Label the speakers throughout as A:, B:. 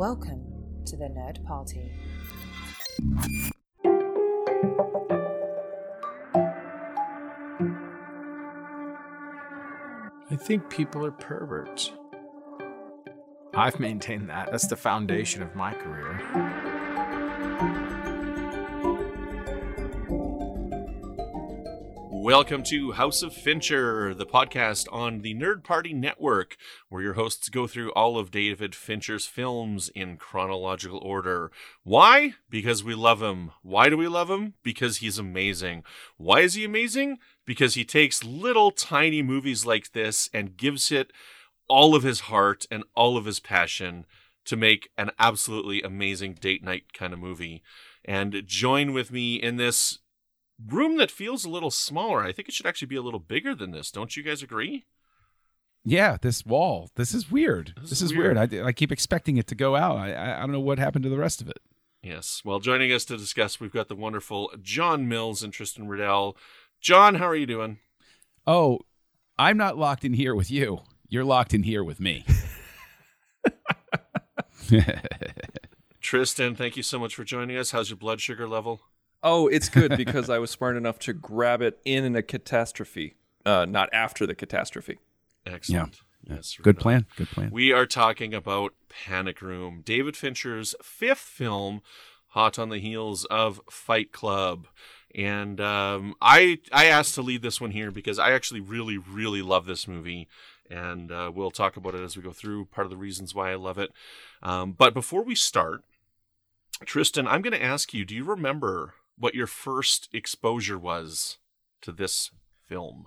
A: Welcome to the Nerd Party.
B: I think people are perverts. I've maintained that. That's the foundation of my career.
C: Welcome to House of Fincher, the podcast on the Nerd Party Network, where your hosts go through all of David Fincher's films in chronological order. Why? Because we love him. Why do we love him? Because he's amazing. Why is he amazing? Because he takes little tiny movies like this and gives it all of his heart and all of his passion to make an absolutely amazing date night kind of movie. And join with me in this room that feels a little smaller. I think it should actually be a little bigger than this. Don't you guys agree?
D: Yeah, this wall. This is weird.
C: This
D: This,
C: is
D: is weird. I, I keep expecting it to go out. I, I I don't know what happened to the rest of it.
C: Yes. Well, joining us to discuss, we've got the wonderful John Mills and Tristan Riddell. John, how are you doing?
D: Oh, I'm not locked in here with you. You're locked in here with me.
C: Tristan, thank you so much for joining us. How's your blood sugar level?
E: Oh, it's good because I was smart enough to grab it in a catastrophe, uh, not after the catastrophe.
C: Excellent. Yes.
D: Good
C: right on.
D: plan. Good plan.
C: We are talking about Panic Room, David Fincher's fifth film, hot on the heels of Fight Club. And um, I I asked to lead this one here because I actually really really love this movie, and uh, we'll talk about it as we go through. Part of the reasons why I love it. Um, but before we start, Tristan, I'm going to ask you: Do you remember what your first exposure was to this film?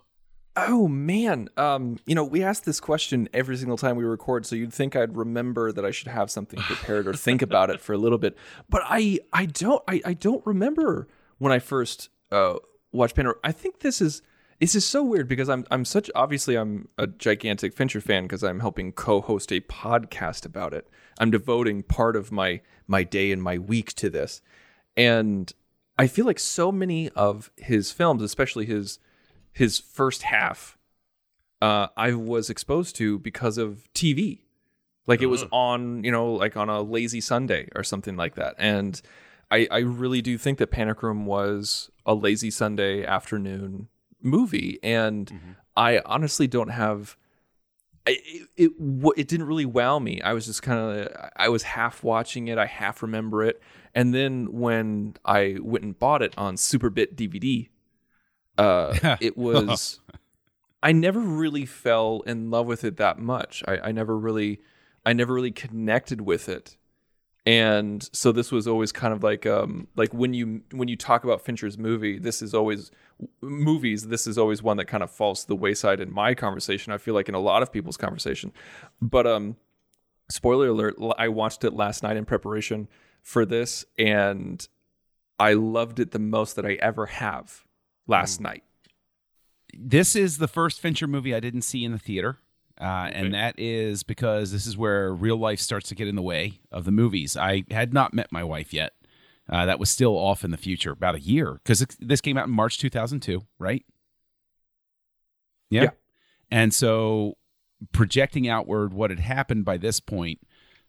E: Oh man, um, you know, we ask this question every single time we record, so you'd think I'd remember that I should have something prepared or think about it for a little bit. But I, I don't, I, I don't remember when I first uh, watched Panic Room. I think this is this is so weird because I'm, I'm such obviously I'm a gigantic Fincher fan because I'm helping co-host a podcast about it. I'm devoting part of my my day and my week to this, and I feel like so many of his films, especially his his first half, uh, I was exposed to because of TV. Like it was
C: Uh-huh.
E: on, you know, like on a lazy Sunday or something like that. And I, I really do think that Panic Room was a lazy Sunday afternoon movie. And I honestly don't have. It it, it didn't really wow me. I was just kind of I was half watching it. I half remember it, and then when I went and bought it on Superbit DVD, uh, it was I never really fell in love with it that much. I, I never really I never really connected with it. And so this was always kind of like um like when you when you talk about Fincher's movie, this is always movies, this is always one that kind of falls to the wayside in my conversation. I feel like in a lot of people's conversation. But um spoiler alert, I watched it last night in preparation for this and I loved it the most that I ever have last night.
D: This is the first Fincher movie I didn't see in the theater. Uh,
C: Okay.
D: And that is because this is where real life starts to get in the way of the movies. I had not met my wife yet. Uh, that was still off in the future, about a year, because this came out in March 2002, right?
E: Yeah.
D: And so projecting outward, what had happened by this point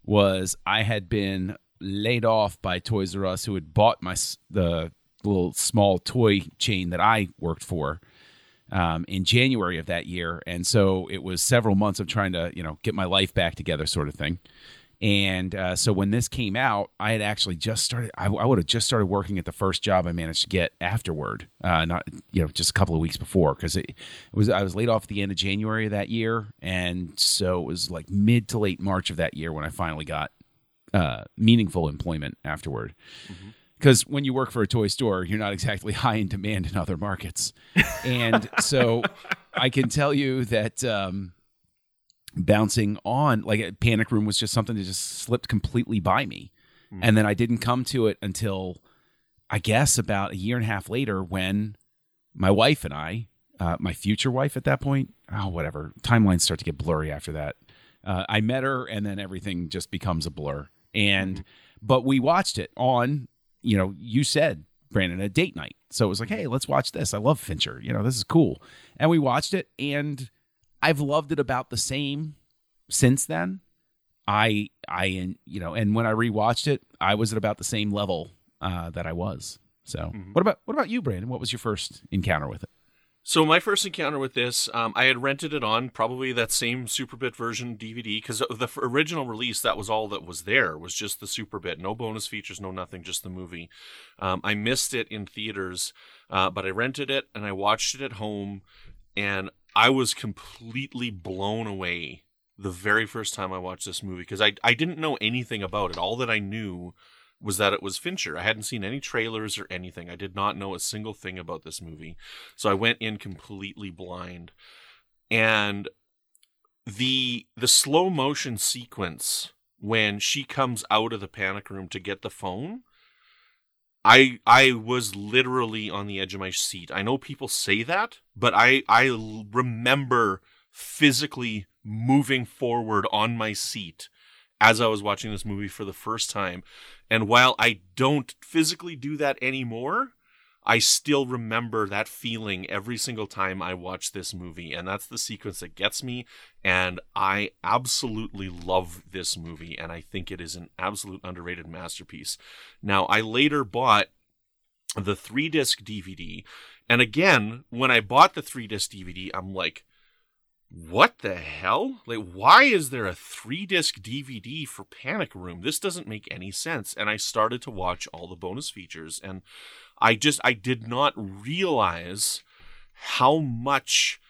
D: was I had been laid off by Toys R Us, who had bought my the little small toy chain that I worked for, um, in January of that year, and so it was several months of trying to you know get my life back together, sort of thing. And uh, so when this came out, I had actually just started. I, I would have just started working at the first job I managed to get afterward, uh, not you know just a couple of weeks before, because it, it was I was laid off at the end of January of that year, and so it was like mid to late March of that year when I finally got uh, meaningful employment afterward. Because when you work for a toy store, you're not exactly high in demand in other markets, and so I can tell you that. Um, bouncing on like a panic room was just something that just slipped completely by me. And then i didn't come to it until i guess about a year and a half later when my wife and i uh, my future wife at that point oh whatever timelines start to get blurry after that. Uh, i met her and then everything just becomes a blur. And but we watched it on you know you said brandon a date night so it was like hey let's watch this i love fincher you know this is cool and we watched it and I've loved it about the same since then. I I you know, and when I rewatched it, I was at about the same level uh, that I was. So, what about what about you, Brandon? What was your first encounter with it?
C: So my first encounter with this, um, I had rented it on probably that same Superbit version DVD because the original release that was all that was there was just the Superbit, no bonus features, no nothing, just the movie. Um, I missed it in theaters, uh, but I rented it and I watched it at home, and I was completely blown away the very first time I watched this movie because I I didn't know anything about it. All that I knew was that it was Fincher. I hadn't seen any trailers or anything. I did not know a single thing about this movie. So I went in completely blind. And the the slow motion sequence when she comes out of the panic room to get the phone I I was literally on the edge of my seat. I know people say that, but I I remember physically moving forward on my seat as I was watching this movie for the first time. And while I don't physically do that anymore, I still remember that feeling every single time I watch this movie. And that's the sequence that gets me. And I absolutely love this movie. And I think it is an absolute underrated masterpiece. Now, I later bought the three disc DVD. And again, when I bought the three disc DVD, I'm like, what the hell? Like, why is there a three disc DVD for Panic Room? This doesn't make any sense. And I started to watch all the bonus features, and I just, I did not realize how much,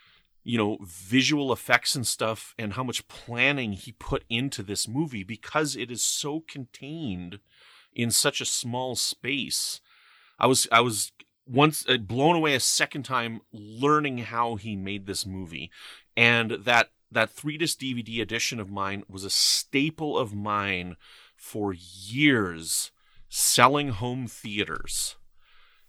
C: you know, visual effects and stuff and how much planning he put into this movie because it is so contained in such a small space. I was, I was once uh, blown away a second time learning how he made this movie and that that three disc DVD edition of mine was a staple of mine for years selling home theaters.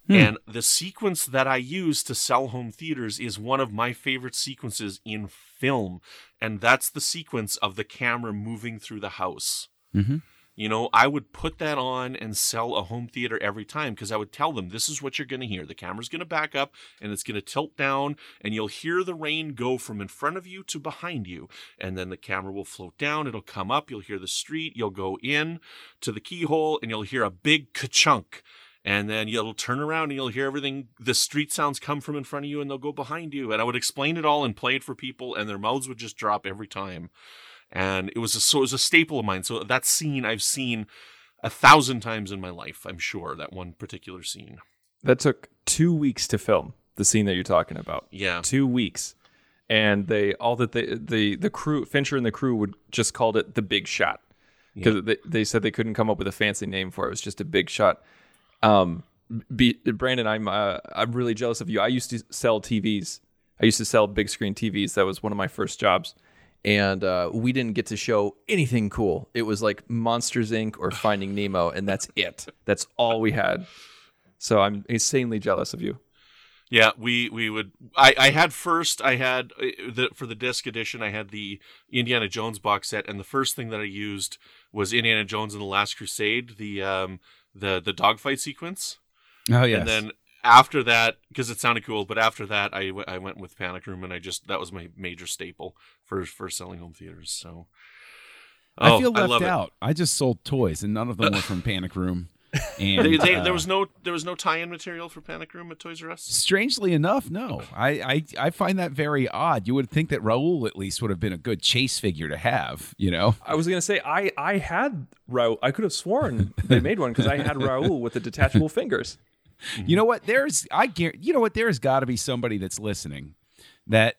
C: And the sequence that I use to sell home theaters is one of my favorite sequences in film. And that's the sequence of the camera moving through the house.
D: Mhm.
C: You know, I would put that on and sell a home theater every time because I would tell them this is what you're going to hear. The camera's going to back up and it's going to tilt down, and you'll hear the rain go from in front of you to behind you. And then the camera will float down, it'll come up, you'll hear the street, you'll go in to the keyhole, and you'll hear a big ka-chunk. And then you'll turn around and you'll hear everything, the street sounds come from in front of you and they'll go behind you. And I would explain it all and play it for people, and their mouths would just drop every time and it was a, so it was a staple of mine. So that scene I've seen a thousand times in my life. I'm sure that one particular scene.
E: That took two weeks to film the scene that you're talking about.
C: Yeah.
E: two weeks, and they all that they the the crew Fincher and the crew would just called it the Big Shot because they they said they couldn't come up with a fancy name for it. It was just a big shot. Um, be, Brandon, I'm uh, I'm really jealous of you. I used to sell TVs. I used to sell big screen TVs. That was one of my first jobs. And uh, we didn't get to show anything cool. It was like Monsters Inc. or Finding Nemo, and that's it. That's all we had. So I'm insanely jealous of you.
C: Yeah, we we would. I I had first. I had uh, the for the disc edition. I had the Indiana Jones box set, and the first thing that I used was Indiana Jones and the Last Crusade. The um the the dogfight sequence.
D: Oh yeah.
C: And then after that, because it sounded cool, but after that, I, w- I went with Panic Room, and I just that was my major staple for for selling home theaters. So
D: I
C: Oh,
D: feel left
C: love it.
D: out. I just sold toys, and none of them were from Panic Room. And
C: They- they-
D: uh,
C: there was no there was no tie-in material for Panic Room at Toys R Us.
D: Strangely enough, no. I, I I find that very odd. You would think that Raul at least would have been a good chase figure to have, you know?
E: I was gonna say I I had Raul. I could have sworn they made one because I had Raul with the detachable fingers.
D: You know what? There's I guarantee, you know what? There's got to be somebody that's listening that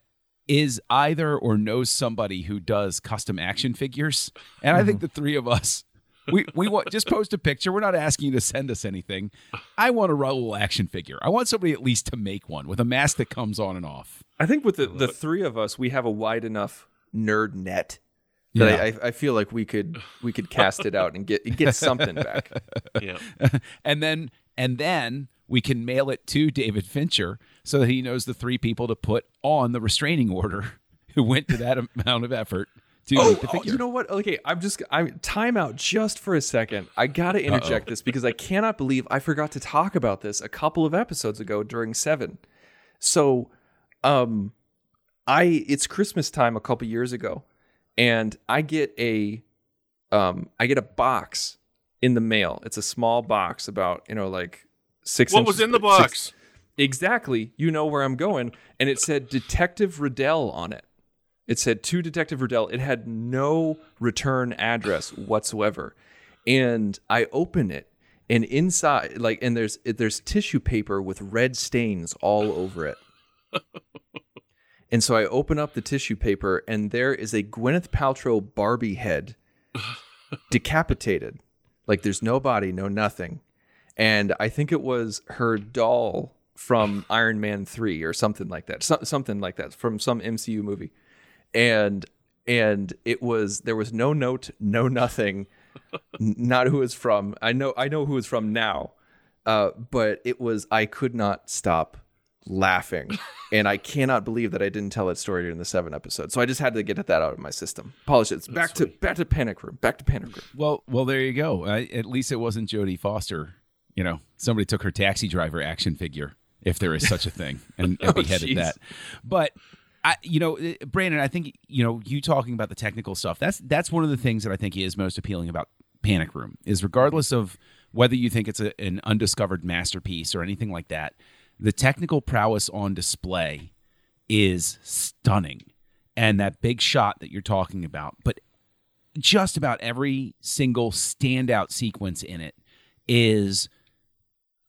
D: is either or knows somebody who does custom action figures, and I think the three of us. We, we want just post a picture. We're not asking you to send us anything. I want a Raul action figure. I want somebody at least to make one with a mask that comes on and off.
E: I think with the, the three of us, we have a wide enough nerd net that I, I, I feel like we could we could cast it out and get get something back.
C: Yeah.
D: and then and then we can mail it to David Fincher so that he knows the three people to put on the restraining order who went to that amount of effort to
E: Oh, oh, you know what? Okay, I'm just I'm time out just for a second. I gotta interject this because I cannot believe I forgot to talk about this a couple of episodes ago during seven. So, um, I it's Christmas time a couple years ago, and I get a um I get a box in the mail. It's a small box about you know like six.
C: What was in the
E: six-
C: box?
E: exactly. You know where I'm going, and it said Detective Riddell on it. It said to Detective Riddell. It had no return address whatsoever. And I open it, and inside, like, and there's there's tissue paper with red stains all over it. and so I open up the tissue paper, and there is a Gwyneth Paltrow Barbie head, decapitated. Like, there's no body, no nothing. And I think it was her doll from Iron Man three or something like that, so, something like that from some MCU movie. And and it was there was no note no nothing not who it's from. I know i know who it's from now. Uh, but it was i could not stop laughing and i cannot believe that i didn't tell that story during the seven episode so i just had to get that out of my system apologies back to back to panic room back to panic room
D: Well, well, there you go. I, at least it wasn't Jodie Foster. You know, somebody took her taxi driver action figure, if there is such a thing, and, and
E: Oh,
D: beheaded that. But I, you know, eh, Brandon, I think you know you talking about the technical stuff. That's that's one of the things that I think is most appealing about Panic Room is regardless of whether you think it's a, an undiscovered masterpiece or anything like that, the technical prowess on display is stunning, and that big shot that you're talking about, but just about every single standout sequence in it is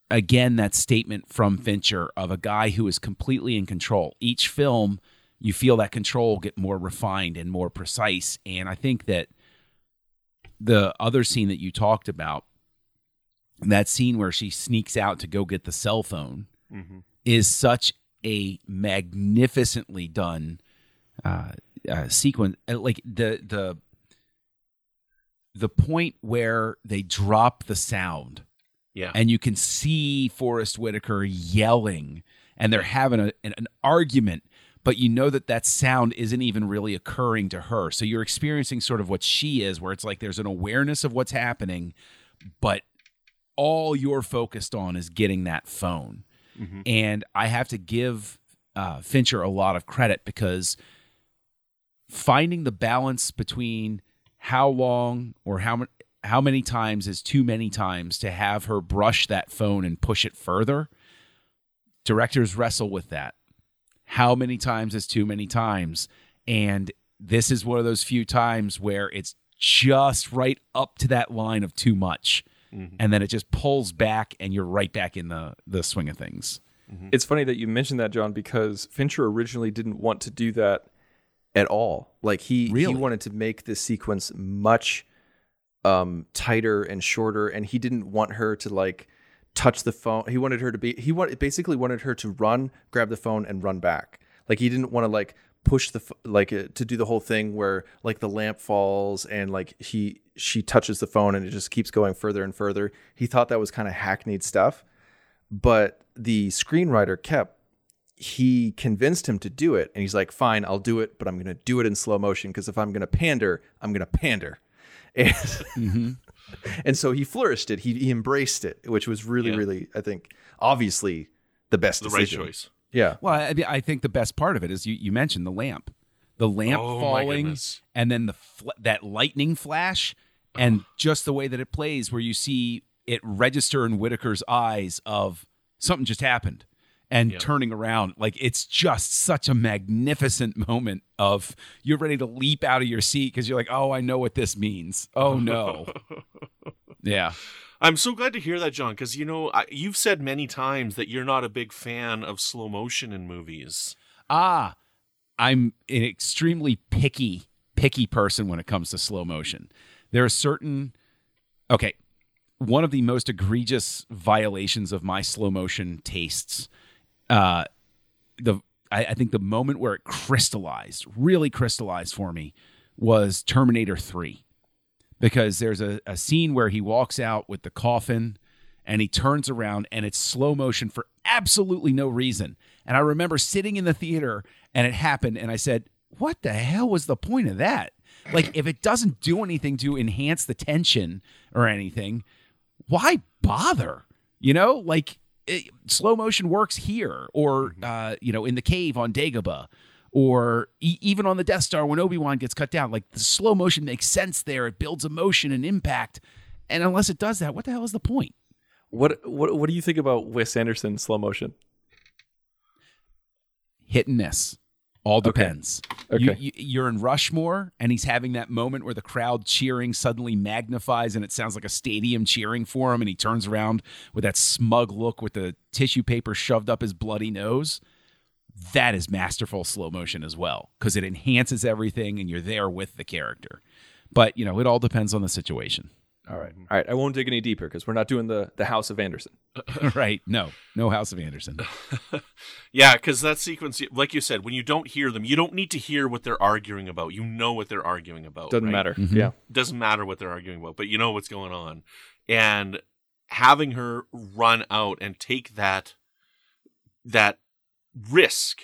D: again that statement from Fincher of a guy who is completely in control. Each film you feel that control get more refined and more precise and I think that the other scene that you talked about that scene where she sneaks out to go get the cell phone
C: Mhm.
D: is such a magnificently done uh, uh, sequence. Uh, Like the the the point where they drop the sound
C: Yeah.
D: and you can see Forest Whitaker yelling and they're having a, an, an argument but you know that that sound isn't even really occurring to her so you're experiencing sort of what she is where it's like there's an awareness of what's happening but all you're focused on is getting that phone and i have to give uh, fincher a lot of credit because finding the balance between how long or how how many times is too many times to have her brush that phone and push it further directors wrestle with that. How many times is too many times? And this is one of those few times where it's just right up to that line of too much and then it just pulls back and you're right back in the the swing of things
E: It's funny that you mentioned that, John, because Fincher originally didn't want to do that at all. Like he
D: Really?
E: he wanted to make this sequence much um tighter and shorter, and he didn't want her to like touch the phone. He wanted her to be he wanted basically wanted her to run, grab the phone, and run back. Like he didn't want to like push the like uh, to do the whole thing where like the lamp falls and like he she touches the phone and it just keeps going further and further. He thought that was kind of hackneyed stuff but the screenwriter kept he convinced him to do it and he's like fine i'll do it but i'm going to do it in slow motion because if i'm going to pander i'm going to pander and, and so he flourished it he, he embraced it which was really
C: Yeah.
E: really i think obviously the best
C: the right choice.
E: Yeah
D: Well, I, I think the best part of it is you, you mentioned the lamp, the lamp
C: Oh,
D: falling, and then the fl- that lightning flash, and just the way that it plays, where you see it register in Whitaker's eyes of something just happened and
C: Yeah.
D: turning around. Like it's just such a magnificent moment of you're ready to leap out of your seat because you're like, oh, I know what this means. Oh no. yeah.
C: I'm so glad to hear that, John, because you know I, you've said many times that you're not a big fan of slow motion in movies.
D: Ah, I'm an extremely picky, picky person when it comes to slow motion. There are certain, okay, one of the most egregious violations of my slow motion tastes, uh, the I, I think the moment where it crystallized, really crystallized for me, was Terminator Three, because there's a, a scene where he walks out with the coffin and he turns around and it's slow motion for absolutely no reason. And I remember sitting in the theater and it happened and I said, "What the hell was the point of that?" Like if it doesn't do anything to enhance the tension or anything, why bother? You know, like it, slow motion works here or uh, you know, in the cave on Dagobah or e- even on the Death Star when Obi-Wan gets cut down. Like the slow motion makes sense there. It builds emotion and impact. And unless it does that, what the hell is the point?
E: What what what do you think about Wes Anderson slow motion?
D: hit and miss. All depends.
E: Okay.
D: You, you, you're in Rushmore, and he's having that moment where the crowd cheering suddenly magnifies, and it sounds like a stadium cheering for him, and he turns around with that smug look with the tissue paper shoved up his bloody nose. That is masterful slow motion as well, because it enhances everything, and you're there with the character. But you know, it all depends on the situation.
E: All right. All right. I won't dig any deeper because we're not doing the the House of Anderson.
D: right? No, no House of Anderson.
C: Yeah, because that sequence, like you said, when you don't hear them, you don't need to hear what they're arguing about. You know what they're arguing about.
E: Doesn't
C: right?
E: matter.
D: Mhm.
E: Yeah.
C: Doesn't matter what they're arguing about, but you know what's going on. And having her run out and take that that risk,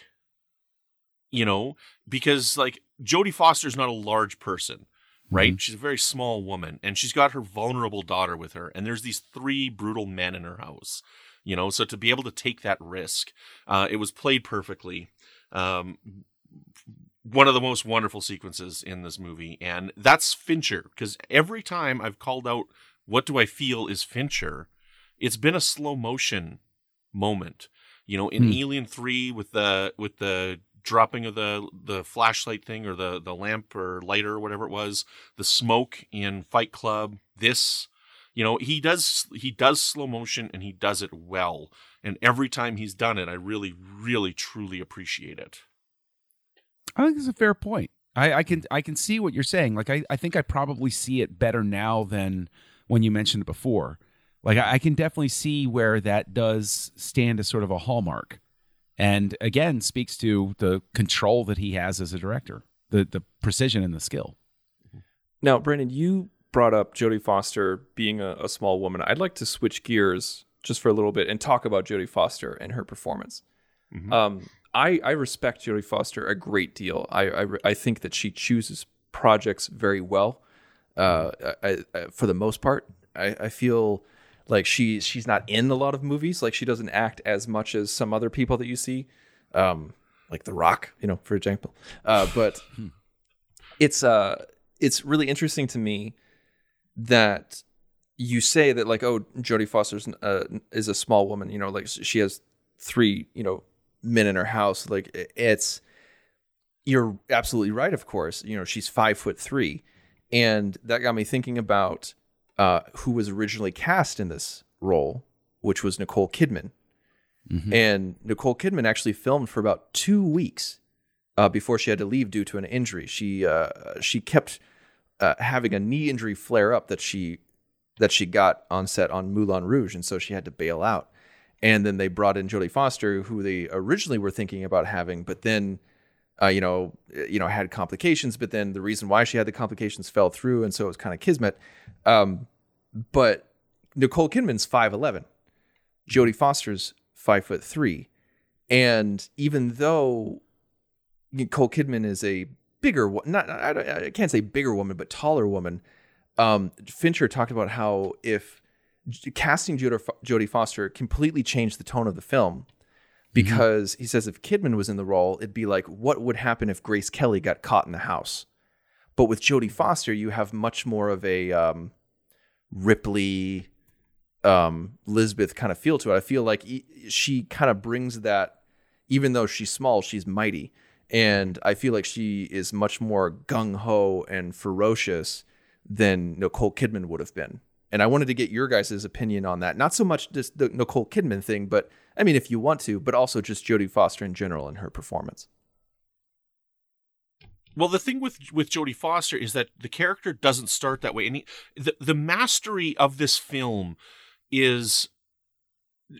C: you know, because like Jodie Foster's not a large person, right? She's a very small woman, and she's got her vulnerable daughter with her, and there's these three brutal men in her house. You know, so to be able to take that risk, uh, it was played perfectly. Um, one of the most wonderful sequences in this movie, and that's Fincher. Because every time I've called out, "What do I feel is Fincher?" It's been a slow motion moment. You know, in
D: Hmm.
C: Alien Three with the with the dropping of the the flashlight thing or the the lamp or lighter or whatever it was, the smoke in Fight Club. This, you know, he does he does slow motion and he does it well. And every time he's done it, I really, really, truly appreciate it.
D: I think it's a fair point. I, I can I can see what you're saying. Like I, I think I probably see it better now than when you mentioned it before. Like I, I can definitely see where that does stand as sort of a hallmark. And again, speaks to the control that he has as a director, the the precision and the skill.
E: Now, Brandon, you brought up Jodie Foster being a, a small woman. I'd like to switch gears just for a little bit and talk about Jodie Foster and her performance.
C: Mhm.
E: Um, I, I respect Jodie Foster a great deal. I, I, I think that she chooses projects very well. Uh, I, I, for the most part, I, I feel like she she's not in a lot of movies. Like she doesn't act as much as some other people that you see, um, like The Rock, you know, for example. Uh, but it's uh it's really interesting to me that you say that like oh Jodie Foster's uh, is a small woman you know like she has three you know men in her house. Like it's you're absolutely right of course. You know she's five foot three. And that got me thinking about uh, who was originally cast in this role which was Nicole Kidman and Nicole Kidman actually filmed for about two weeks uh, before she had to leave due to an injury. She uh, she kept uh, having a knee injury flare up that she that she got on set on Moulin Rouge, and so she had to bail out. And then they brought in Jodie Foster, who they originally were thinking about having, but then uh, you know you know had complications. But then the reason why she had the complications fell through, and so it was kind of kismet. Um, but Nicole Kidman's five eleven. Jodie Foster's five foot three, and even though Nicole Kidman is a bigger, not I, I can't say bigger woman, but taller woman. Um, Fincher talked about how if casting Jodie Foster completely changed the tone of the film, because he says if Kidman was in the role, it'd be like what would happen if Grace Kelly got caught in the house. But with Jodie Foster, you have much more of a um, Ripley, um, Lisbeth kind of feel to it. I feel like she kind of brings that, even though she's small, she's mighty. And I feel like she is much more gung ho and ferocious than Nicole Kidman would have been. And I wanted to get your guys' opinion on that. Not so much just the Nicole Kidman thing, but I mean, if you want to, but also just Jodie Foster in general and her performance.
C: Well, the thing with with Jodie Foster is that the character doesn't start that way, and he, the the mastery of this film is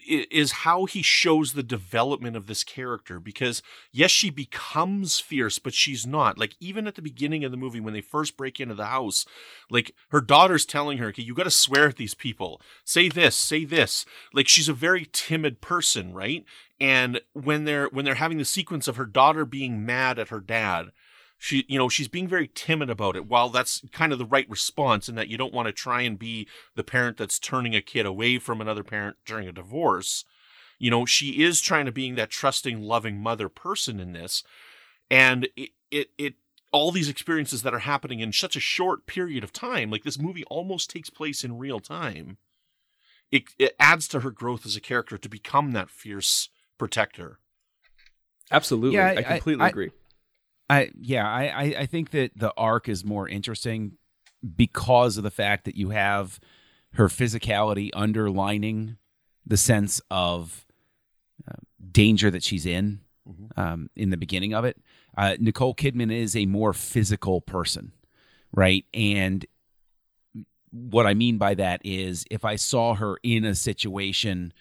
C: is how he shows the development of this character because yes she becomes fierce but she's not. Like even at the beginning of the movie when they first break into the house like her daughter's telling her okay you got to swear at these people. Say this say this. Like she's a very timid person right? And when they're when they're having the sequence of her daughter being mad at her dad she you know she's being very timid about it while that's kind of the right response in that you don't want to try and be the parent that's turning a kid away from another parent during a divorce you know she is trying to being that trusting loving mother person in this and it it, it all these experiences that are happening in such a short period of time like this movie almost takes place in real time it, it adds to her growth as a character to become that fierce protector
E: Absolutely.
D: Yeah,
E: I,
D: I-
E: completely
D: I-
E: agree.
D: I yeah, I, I I think that the arc is more interesting because of the fact that you have her physicality underlining the sense of uh, danger that she's in um, in the beginning of it. Uh, Nicole Kidman is a more physical person, right? And what I mean by that is if I saw her in a situation,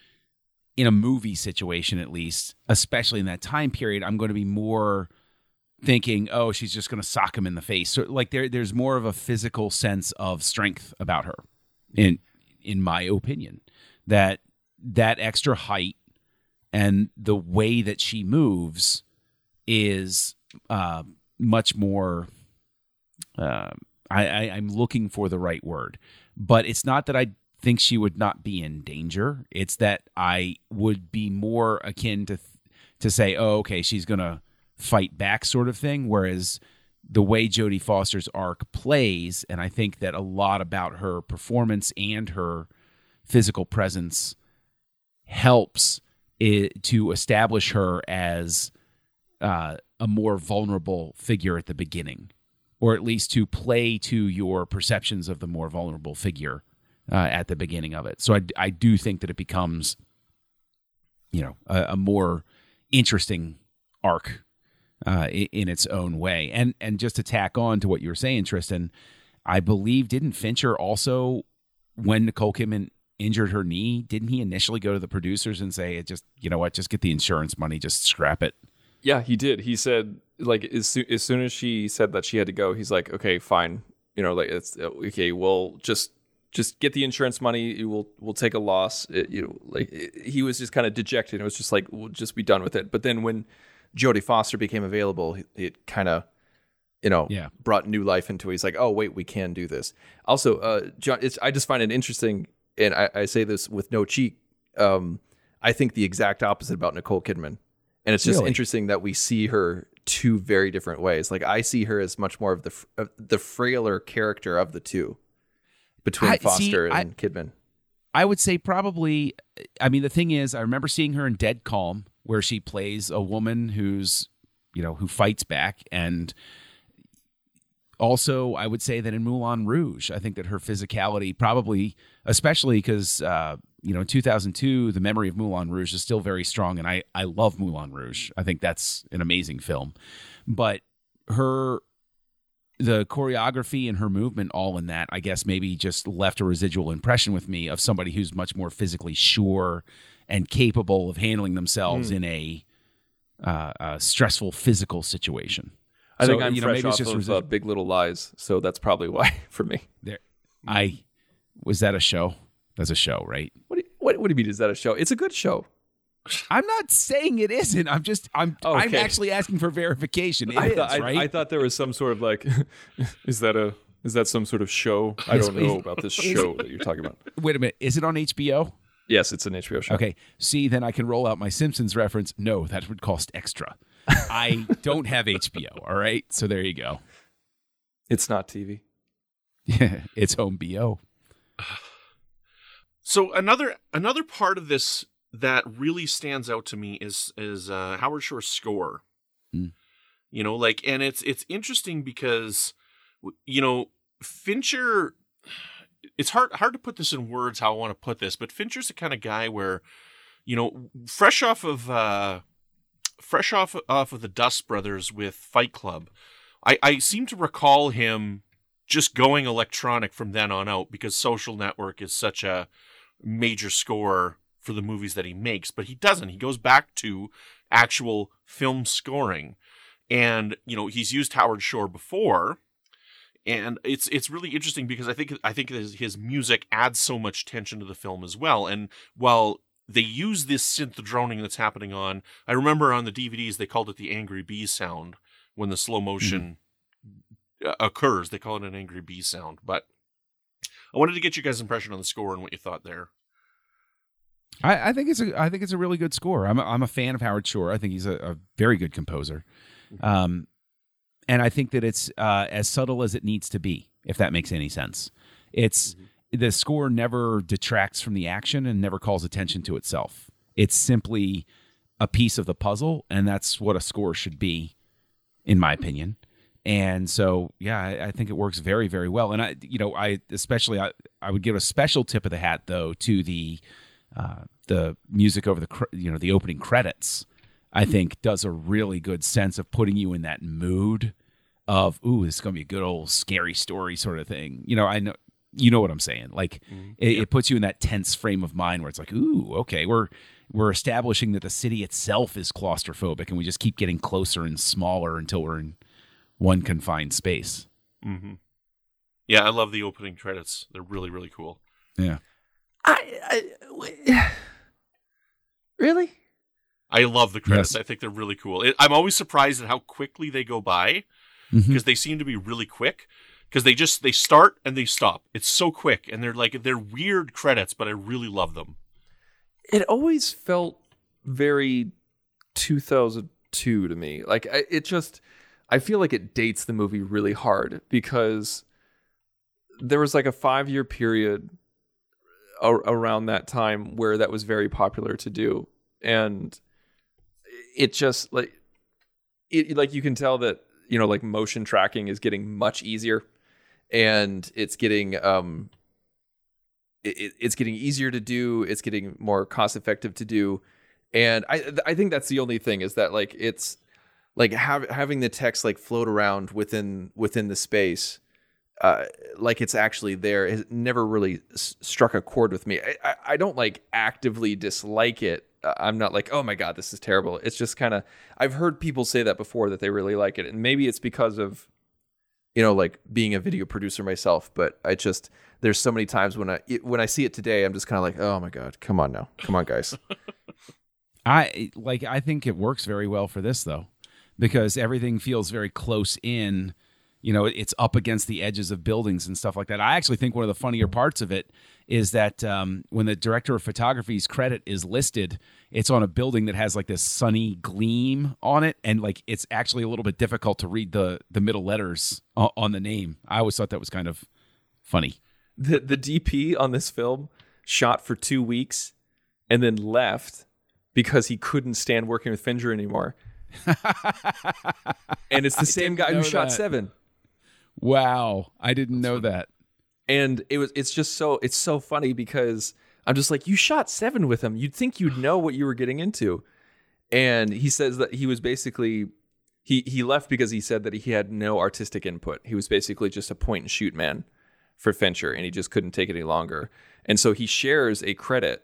D: in a movie situation at least, especially in that time period, I'm going to be more thinking, oh, she's just going to sock him in the face. So like there, there's more of a physical sense of strength about her, in in my opinion, that that extra height and the way that she moves is uh, much more. Uh, I, I I'm looking for the right word, but it's not that I think she would not be in danger. It's that I would be more akin to to say, oh, okay, she's gonna fight back, sort of thing. Whereas the way Jodie Foster's arc plays, and I think that a lot about her performance and her physical presence helps it, to establish her as uh, a more vulnerable figure at the beginning, or at least to play to your perceptions of the more vulnerable figure uh, at the beginning of it. So I, I do think that it becomes, you know, a, a more interesting arc uh, in its own way. And and just to tack on to what you were saying, Tristan, I believe didn't Fincher also when Nicole Kidman injured her knee, didn't he initially go to the producers and say, "Just you know what, just get the insurance money, just scrap it."
E: Yeah, he did. He said like as soon as soon as she said that she had to go, he's like, okay, fine. You know, like it's okay. We'll just just get the insurance money. We'll we'll take a loss. It, you know, like it- he was just kind of dejected. It was just like we'll just be done with it. But then when Jodie Foster became available, it- kind of you know
D: Yeah.
E: brought new life into it. He's like, oh wait, we can do this. Also, uh, John, it's I just find it interesting, and I, I say this with no cheek. Um, I think the exact opposite about Nicole Kidman. And it's just
D: Really?
E: interesting that we see her two very different ways. Like I see her as much more of the of the frailer character of the two between
D: I- see,
E: Foster
D: I-
E: and Kidman.
D: I would say probably. I mean, the thing is, I remember seeing her in Dead Calm, where she plays a woman who's, you know, who fights back, and also I would say that in Moulin Rouge, I think that her physicality probably, especially because uh, you know, in 2002, the memory of Moulin Rouge is still very strong, and I I love Moulin Rouge. I think that's an amazing film, but her the choreography and her movement all in that i guess maybe just left a residual impression with me of somebody who's much more physically sure and capable of handling themselves
E: Hmm.
D: in a, uh, a stressful physical situation
E: I think I'm
D: you know,
E: fresh
D: maybe it's
E: off
D: just
E: of uh, Big Little Lies, so that's probably why for me.
D: there i was that a show that's a show right
E: What do you, what, what do you mean? Is that a show? It's a good show.
D: i'm not saying it isn't i'm just i'm i'm actually asking for verification It
E: I,
D: is,
E: thought, I,
D: right
E: I thought there was some sort of like, is that a is that some sort of show? I don't know about this show that you're talking about.
D: wait a minute is it on hbo
E: Yes, it's an HBO show.
D: Okay. See, then I can roll out my Simpsons reference. No, that would cost extra. I don't have HBO. All right. So there you go.
E: It's not TV.
D: Yeah, it's home BO.
C: So another another part of this that really stands out to me is is uh, Howard Shore's score.
D: Mm.
C: You know, like, and it's it's interesting because you know Fincher. It's hard hard to put this in words how I want to put this, but Fincher's the kind of guy where, you know, fresh off of uh, fresh off off of the Dust Brothers with Fight Club, I I seem to recall him just going electronic from then on out because Social Network is such a major score for the movies that he makes, but he doesn't. He goes back to actual film scoring. And, you know, he's used Howard Shore before. And it's it's really interesting because I think I think his, his music adds so much tension to the film as well. And while they use this synth droning that's happening on, I remember on the DVDs they called it the angry bee sound when the slow motion mm-hmm. occurs. They call it an angry bee sound. But I wanted to get you guys' impression on the score and what you thought there.
D: I, I, think it's a I think it's a really good score. I'm a, I'm a fan of Howard Shore. I think he's a, a very good composer, mm-hmm. um, and I think that it's uh, as subtle as it needs to be. If that makes any sense, it's mm-hmm. the score never detracts from the action and never calls attention to itself. It's simply a piece of the puzzle, and that's what a score should be, in my opinion. And so, yeah, I, I think it works very, very well. And I, you know, I especially I, I would give a special tip of the hat though to the uh, the music over the you know the opening credits i think does a really good sense of putting you in that mood of ooh this is going to be a good old scary story sort of thing. You know i know you know what i'm saying. Like mm-hmm. it, it, puts you in that tense frame of mind where it's like ooh okay we're we're establishing that the city itself is claustrophobic and we just keep getting closer and smaller until we're in one confined space.
C: Mm-hmm. yeah i love the opening credits. They're really really cool.
D: Yeah.
E: I, I really.
C: I love the credits. Yes. I think they're really cool. It, I'm always surprised at how quickly they go by because mm-hmm. they seem to be really quick. Because they just they start and they stop. It's so quick, and they're like they're weird credits, but I really love them.
E: It always felt very 2002 to me. Like I, it just, I feel like it dates the movie really hard because there was like a five year period around that time where that was very popular to do and it just like it like you can tell that you know like motion tracking is getting much easier and it's getting um it, it's getting easier to do it's getting more cost effective to do and i i think that's the only thing is that like it's like have, having the text like float around within within the space uh, like it's actually there has never really s- struck a chord with me. I, I, I, don't like actively dislike it. I'm not like, oh my god, this is terrible. It's just kind of I've heard people say that before that they really like it, and maybe it's because of you know like being a video producer myself. But I just there's so many times when I it, when I see it today, I'm just kind of like, oh my god, come on now, come on guys.
D: I like I think it works very well for this though, because everything feels very close in you know it's up against the edges of buildings and stuff like that. I actually think one of the funnier parts of it is that um, when the director of photography's credit is listed it's on a building that has like this sunny gleam on it and like it's actually a little bit difficult to read the the middle letters on the name. I always thought that was kind of funny.
E: The the dp on this film shot for two weeks and then left because he couldn't stand working with fincher anymore. And it's the I same guy who shot seven
D: Wow, I didn't know that.
E: And it was it's just so it's so funny because I'm just like you shot 7 with him. You'd think you'd know what you were getting into. And he says that he was basically he he left because he said that he had no artistic input. He was basically just a point and shoot man for Fincher and he just couldn't take it any longer. And so he shares a credit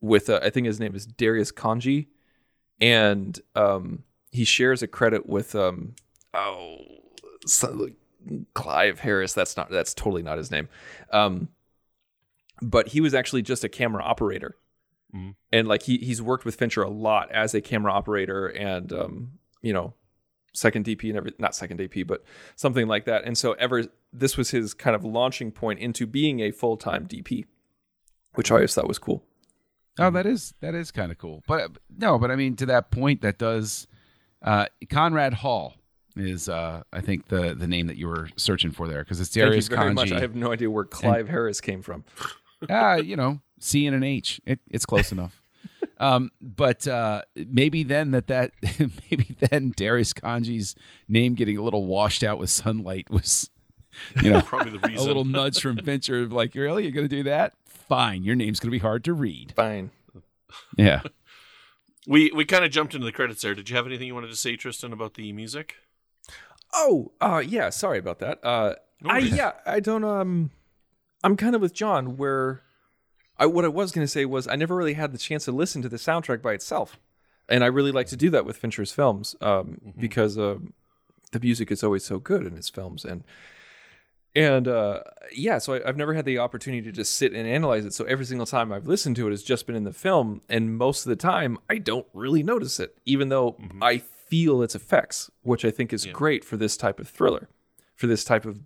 E: with uh, I think his name is Darius Khondji and um, he shares a credit with um, oh so, Clive Harris. That's not. That's totally not his name. Um, but he was actually just a camera operator, mm-hmm. and like he he's worked with Fincher a lot as a camera operator, and um, you know, second DP and every not second DP, but something like that. And so ever this was his kind of launching point into being a full time DP, which I always thought was cool.
D: Oh, that is that is kind of cool. But no, but I mean to that point, that does. Uh, Conrad Hall is uh, I think the the name that you were searching for there because it's Darius
E: Thank you very
D: Khondji.
E: Much. I have no idea where Clive and, Harris came from.
D: uh, you know, C and an H. It, it's close enough. Um, but uh, maybe then that that maybe then Darius Khondji's name getting a little washed out with sunlight was, you know,
C: Probably the reason.
D: a little nudge from Fincher. of Like, really, you're going to do that? Fine, your name's going to be hard to read.
E: Fine.
D: Yeah.
C: We we kind of jumped into the credits there. Did you have anything you wanted to say, Tristan, about the music?
E: Oh, uh, yeah. Sorry about that. Uh, I yeah, I don't. Um, I'm kind of with John where I what I was going to say was I never really had the chance to listen to the soundtrack by itself, and I really like to do that with Fincher's films um, because um the music is always so good in his films and. And uh, yeah, so I, I've never had the opportunity to just sit and analyze it. So every single time I've listened to it has just been in the film, and most of the time I don't really notice it, even though I feel its effects, which I think is great for this type of thriller, for this type of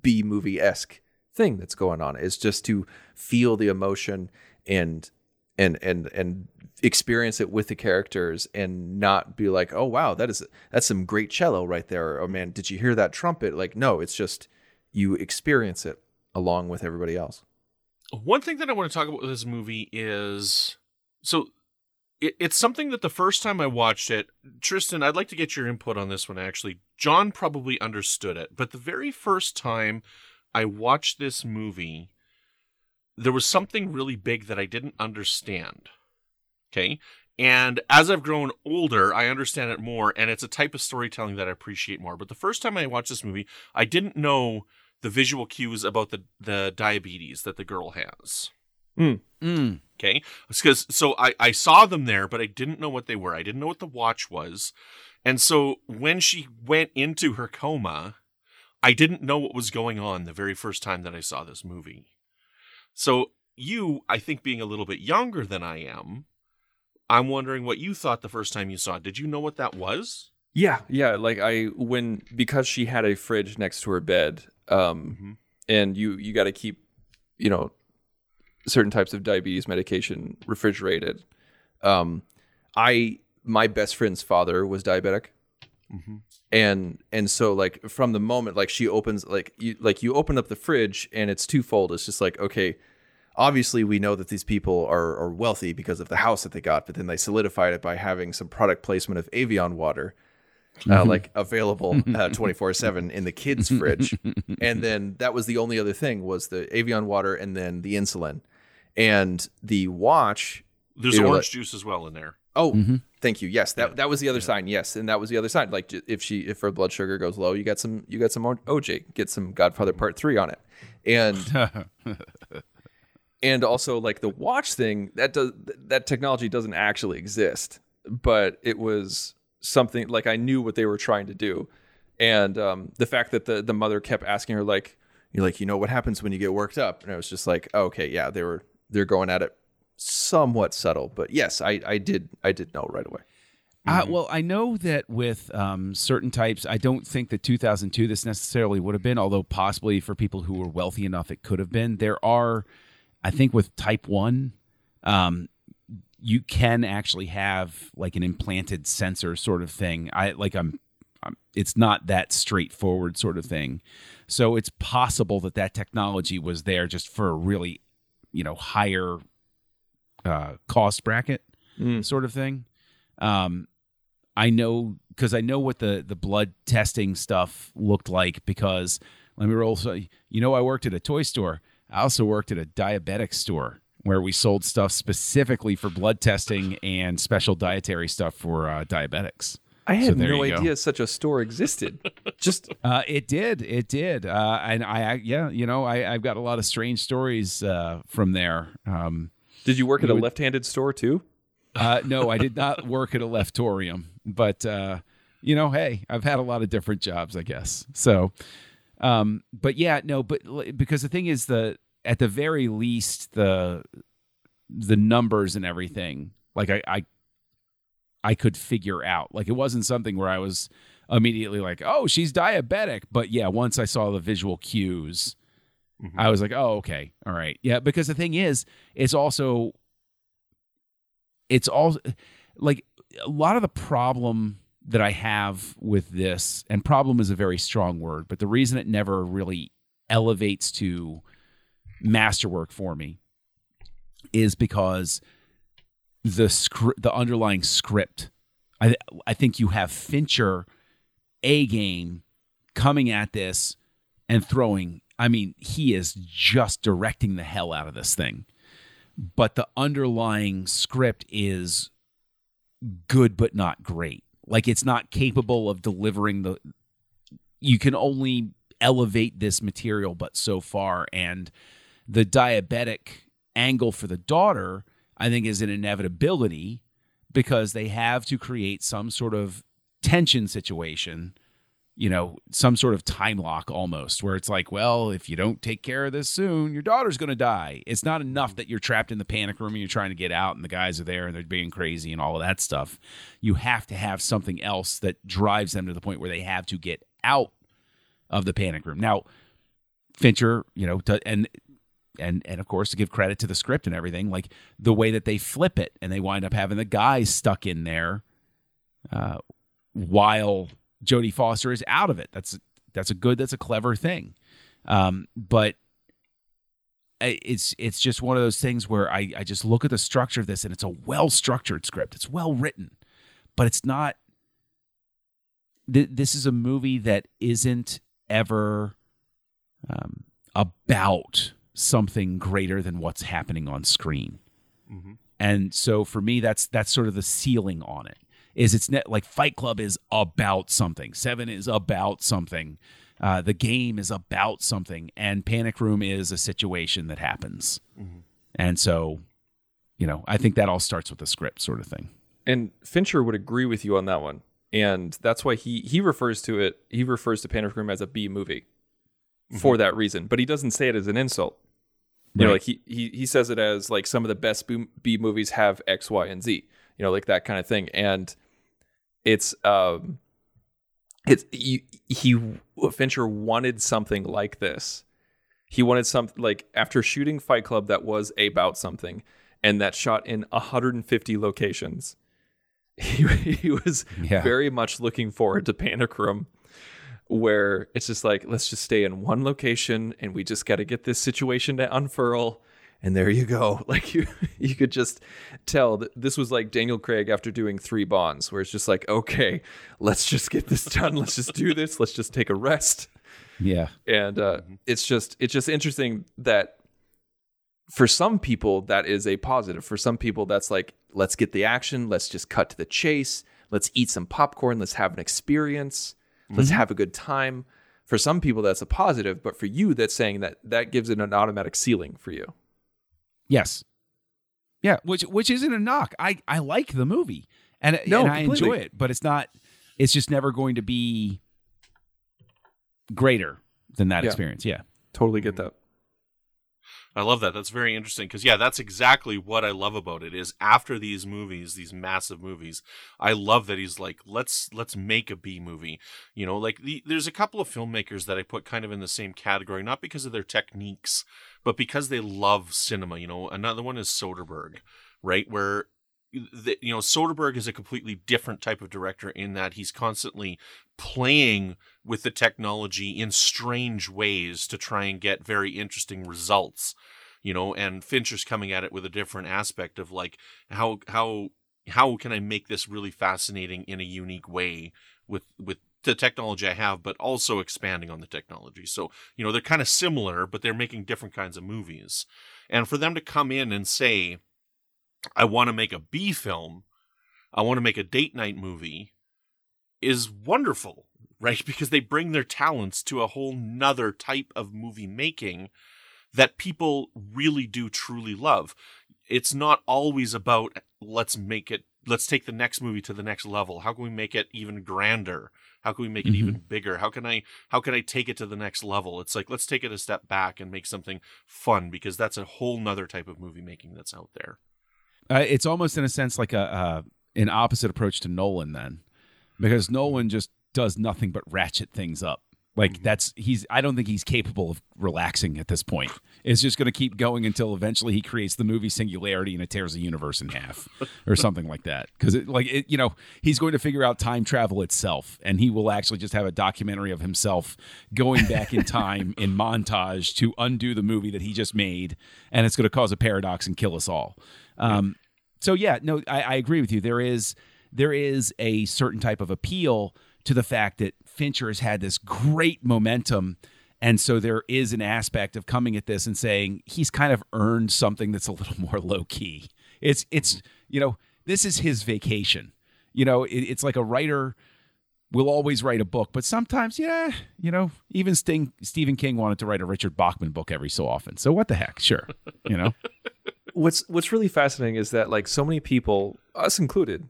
E: B movie esque thing that's going on. Is just to feel the emotion and and and and experience it with the characters and not be like, oh wow, that is that's some great cello right there. Oh man, did you hear that trumpet? Like, no, it's just you experience it along with everybody else.
C: One thing that I want to talk about with this movie is so it, it's something that the first time I watched it, Tristan, I'd like to get your input on this one actually. John probably understood it, but the very first time I watched this movie, there was something really big that I didn't understand. Okay. And as I've grown older, I understand it more, and it's a type of storytelling that I appreciate more. But the first time I watched this movie, I didn't know the visual cues about the, the diabetes that the girl has.
D: Mm. Mm.
C: Okay. Because so I, I saw them there, but I didn't know what they were. I didn't know what the watch was. And so when she went into her coma, I didn't know what was going on the very first time that I saw this movie. So you, I think being a little bit younger than I am, I'm wondering what you thought the first time you saw it. Did you know what that was?
E: Yeah, yeah. Like I when because she had a fridge next to her bed, um,
C: Mhm.
E: and you you got to keep, you know, certain types of diabetes medication refrigerated. Um, I my best friend's father was diabetic,
C: Mhm.
E: and and so like from the moment like she opens like you like you open up the fridge and it's twofold. It's just like okay. Obviously, we know that these people are, are wealthy because of the house that they got, but then they solidified it by having some product placement of Evian water uh, like available twenty four seven in the kids' fridge, and then that was the only other thing was the Evian water and then the insulin, and the watch.
C: There's orange
E: like-
C: juice as well in there.
E: Oh, thank you. Yes, that that was the other sign. Yes, and that was the other sign. Like if she if her blood sugar goes low, you got some you got some OJ, get some Godfather Part Three on it, and and also like the watch thing that does that technology doesn't actually exist but it was something like i knew what they were trying to do and um, the fact that the the mother kept asking her like you're like you know what happens when you get worked up and i was just like oh, okay yeah they were they're going at it somewhat subtle but yes i i did i did know right away
D: Uh, well, I know that with um, certain types, I don't think that 2002 this necessarily would have been, although possibly for people who were wealthy enough, it could have been. There are, I think, with type one, um, you can actually have like an implanted sensor sort of thing. I like I'm, I'm, it's not that straightforward sort of thing. So it's possible that that technology was there just for a really, you know, higher uh, cost bracket sort of thing. Um, I know because I know what the the blood testing stuff looked like because let me roll. So you know, I worked at a toy store. I also worked at a diabetic store where we sold stuff specifically for blood testing and special dietary stuff for uh, diabetics.
E: I had
D: there
E: no
D: you go.
E: idea such a store existed just
D: Uh, it did, it did, uh, and I, I, yeah, you know, I, I've got a lot of strange stories uh, from there. Um,
E: did you work at a
D: would-
E: left-handed store too
D: Uh, no, I did not work at a leftorium, but uh, you know, hey, I've had a lot of different jobs, I guess. So, um, but yeah, no, but because the thing is, the at the very least, the the numbers and everything, like I, I, I could figure out. Like it wasn't something where I was immediately like, oh, she's diabetic. But yeah, once I saw the visual cues, mm-hmm. I was like, oh, okay, all right, yeah. Because the thing is, it's also it's all like a lot of the problem that I have with this, and problem is a very strong word, but the reason it never really elevates to masterwork for me is because the script, the underlying script. I I think you have Fincher, a game, coming at this and throwing. I mean, he is just directing the hell out of this thing, but the underlying script is good but not great. Like it's not capable of delivering the. You can only elevate this material, but so far, and the diabetic angle for the daughter, I think, is an inevitability because they have to create some sort of tension situation, you know, some sort of time lock almost, where it's like, well, if you don't take care of this soon, your daughter's going to die. It's not enough mm-hmm. that you're trapped in the panic room and you're trying to get out and the guys are there and they're being crazy and all of that stuff. You have to have something else that drives them to the point where they have to get out of the panic room. Now, Fincher, you know, and and and of course to give credit to the script and everything, like the way that they flip it and they wind up having the guys stuck in there uh, while Jodie Foster is out of it. That's that's a good, that's a clever thing. Um, but it's it's just one of those things where I, I just look at the structure of this and it's a well structured script. It's well written, but it's not. Th- this is a movie that isn't ever um, about something greater than what's happening on screen.
C: Mm-hmm.
D: And so for me, that's that's sort of the ceiling on it. Is it's net like Fight Club is about something, Seven is about something, uh, the game is about something, and Panic Room is a situation that happens.
C: Mm-hmm.
D: And so, you know, I think that all starts with the script, sort of thing.
E: And Fincher would agree with you on that one. And that's why he he refers to it, he refers to Panic Room as a B movie for that reason. But he doesn't say it as an insult. You know, like he, he he says it as like some of the best B, B movies have X, Y, and Z. You know, like that kind of thing. And it's um, it's he, he Fincher wanted something like this. He wanted something like after shooting Fight Club that was about something, and that shot in 150 locations. He he was
D: Yeah.
E: very much looking forward to Panic Room where it's just like let's just stay in one location and we just got to get this situation to unfurl. And there you go. Like you you could just tell that this was like Daniel Craig after doing 3 bonds where it's just like okay let's just get this done. Let's just do this. Let's just take a rest.
D: Yeah.
E: and uh, it's just it's just interesting that for some people that is a positive. For some people that's like let's get the action. Let's just cut to the chase. Let's eat some popcorn. Let's have an experience let's mm-hmm. have a good time for some people that's a positive but for you that's saying that that gives it an automatic ceiling for you
D: Yes. Yeah, which which isn't a knock. I I like the movie and,
E: No,
D: and I enjoy it, but it's not. It's just never going to be greater than that
E: Yeah.
D: experience. Yeah.
E: totally get mm-hmm. that
C: I love that. That's very interesting because yeah, that's exactly what I love about it. Is after these movies, these massive movies, I love that he's like, let's let's make a B movie. You know, like the, there's a couple of filmmakers that I put kind of in the same category, not because of their techniques, but because they love cinema. You know, another one is Soderbergh, right? Where you know Soderbergh is a completely different type of director in that he's constantly playing with the technology in strange ways to try and get very interesting results you know and fincher's coming at it with a different aspect of like how how how can i make this really fascinating in a unique way with with the technology i have but also expanding on the technology. So you know they're kind of similar but they're making different kinds of movies. And for them to come in and say i want to make a b film i want to make a date night movie is wonderful right because they bring their talents to a whole nother type of movie making that people really do truly love. It's not always about let's make it let's take the next movie to the next level. How can we make it even grander? How can we make it
D: Mhm.
C: even bigger? How can I how can I take it to the next level? It's like let's take it a step back and make something fun because that's a whole nother type of movie making that's out there.
D: Uh, it's almost in a sense like a uh, an opposite approach to Nolan then, because Nolan just does nothing but ratchet things up. Like that's he's I don't think he's capable of relaxing at this point. It's just going to keep going until eventually he creates the movie Singularity and it tears the universe in half or something like that. Cuz it like it, you know, he's going to figure out time travel itself and he will actually just have a documentary of himself going back in time in montage to undo the movie that he just made and it's going to cause a paradox and kill us all. Um so yeah, no, I, I agree with you. There is there is a certain type of appeal to the fact that Fincher has had this great momentum. And so there is an aspect of coming at this and saying he's kind of earned something that's a little more low key. It's it's you know this is his vacation. You know it, it's like a writer will always write a book, but sometimes yeah, you know even Sting, Stephen King wanted to write a Richard Bachman book every so often. So what the heck? Sure, you know.
E: what's what's really fascinating is that like so many people, us included,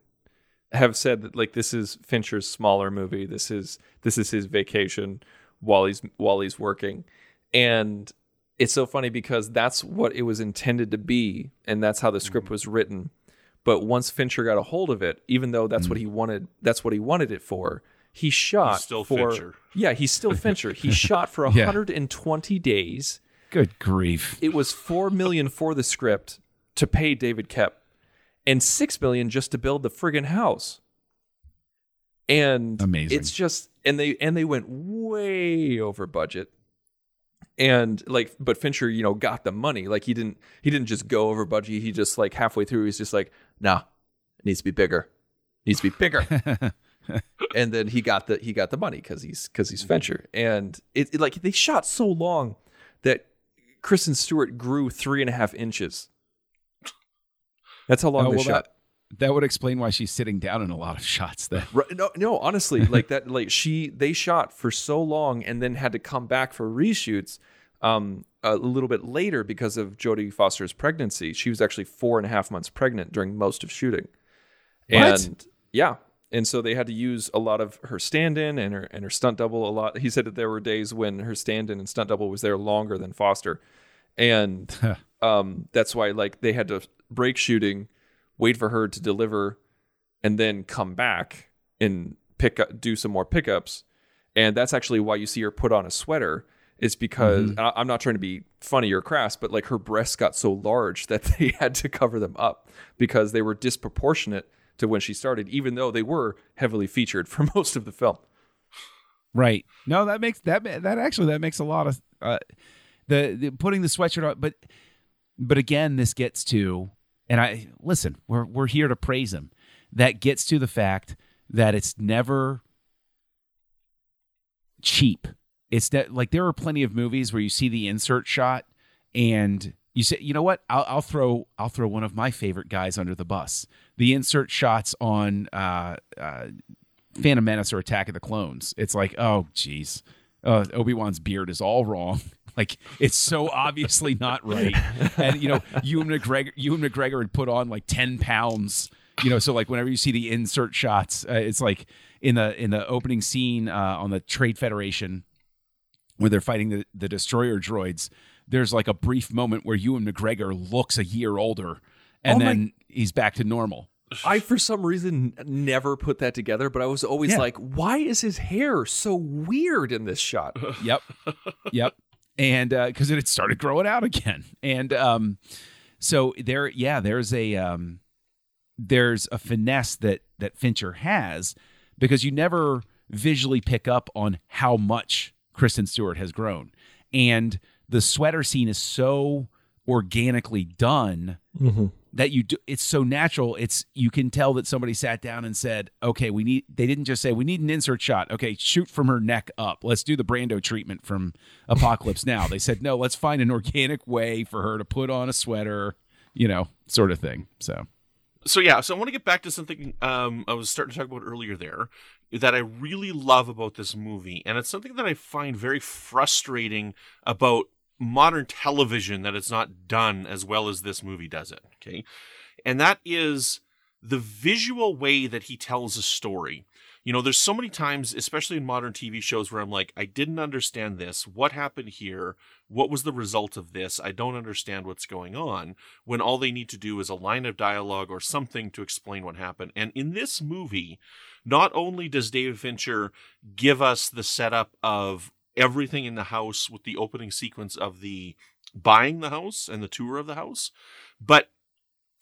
E: have said that like this is Fincher's smaller movie. This is this is his vacation while he's while he's working, and it's so funny because that's what it was intended to be, and that's how the script mm-hmm. was written. But once Fincher got a hold of it, even though that's what he mm-hmm. wanted, that's what he wanted it for. He shot
C: still
E: for
C: Fincher.
E: yeah, he's still Fincher. He shot for
D: Yeah.
E: 120 days.
D: Good grief.
E: It was four million for the script to pay David Koepp, and six million just to build the friggin' house. And
D: Amazing.
E: It's just and they and they went way over budget. And like, but Fincher, you know, got the money. Like he didn't he didn't just go over budget. He just like halfway through, he's just like, nah, it needs to be bigger. It needs to be bigger. and then he got the he got the money because he's because he's Fincher. And it, it like they shot so long that Kristen Stewart grew three and a half inches. That's how long
D: Oh,
E: they
D: well,
E: shot.
D: that, that would explain why she's sitting down in a lot of shots then.
E: Right, no, no, honestly, like that, like she, they shot for so long and then had to come back for reshoots um, a little bit later because of Jodie Foster's pregnancy. She was actually four and a half months pregnant during most of shooting,
D: What?
E: and yeah, and so they had to use a lot of her stand-in and her and her stunt double a lot. He said that there were days when her stand-in and stunt double was there longer than Foster, and um, that's why like they had to break shooting, wait for her to deliver, and then come back and pick up, do some more pickups. And that's actually why you see her put on a sweater. Is because
D: Mm-hmm.
E: I- I'm not trying to be funny or crass, but like her breasts got so large that they had to cover them up because they were disproportionate to when she started, even though they were heavily featured for most of the film.
D: Right. No, that makes that that actually that makes a lot of uh, the, the putting the sweatshirt on, but but again, this gets to and I listen. We're we're here to praise him. That gets to the fact that it's never cheap. It's that like there are plenty of movies where you see the insert shot and you say, you know what? I'll, I'll throw I'll throw one of my favorite guys under the bus. The insert shots on uh, uh, Phantom Menace or Attack of the Clones. It's like, oh, geez, uh, Obi Wan's beard is all wrong. Like it's so obviously not right. And you know, Ewan McGregor, Ewan McGregor had put on like ten pounds. You know, so like whenever you see the insert shots, uh, it's like in the in the opening scene uh, on the Trade Federation where they're fighting the, the destroyer droids. There's like a brief moment where Ewan McGregor looks a year older, and
E: Oh my-
D: then he's back to normal.
E: I, for some reason, never put that together, but I was always
D: Yeah.
E: like, why is his hair so weird in this shot?
D: Yep. yep. And because it had started growing out again. And um, so there, yeah, there's a um, there's a finesse that that Fincher has because you never visually pick up on how much Kristen Stewart has grown. And the sweater scene is so organically done that you do it's so natural. It's you can tell that somebody sat down and said okay we need they didn't just say we need an insert shot. Okay shoot from her neck up. Let's do the brando treatment from apocalypse now. They said no let's find an organic way for her to put on a sweater you know sort of thing. So
C: so yeah so i want to get back to something um, i was starting to talk about earlier there that i really love about this movie and it's something that i find very frustrating about modern television that it's not done as well as this movie does it okay? And that is the visual way that he tells a story you know there's so many times especially in modern tv shows where i'm like i didn't understand this. What happened here? What was the result of this? I don't understand what's going on when all they need to do is a line of dialogue or something to explain what happened. And in this movie not only does david fincher give us the setup of everything in the house with the opening sequence of the buying the house and the tour of the house. But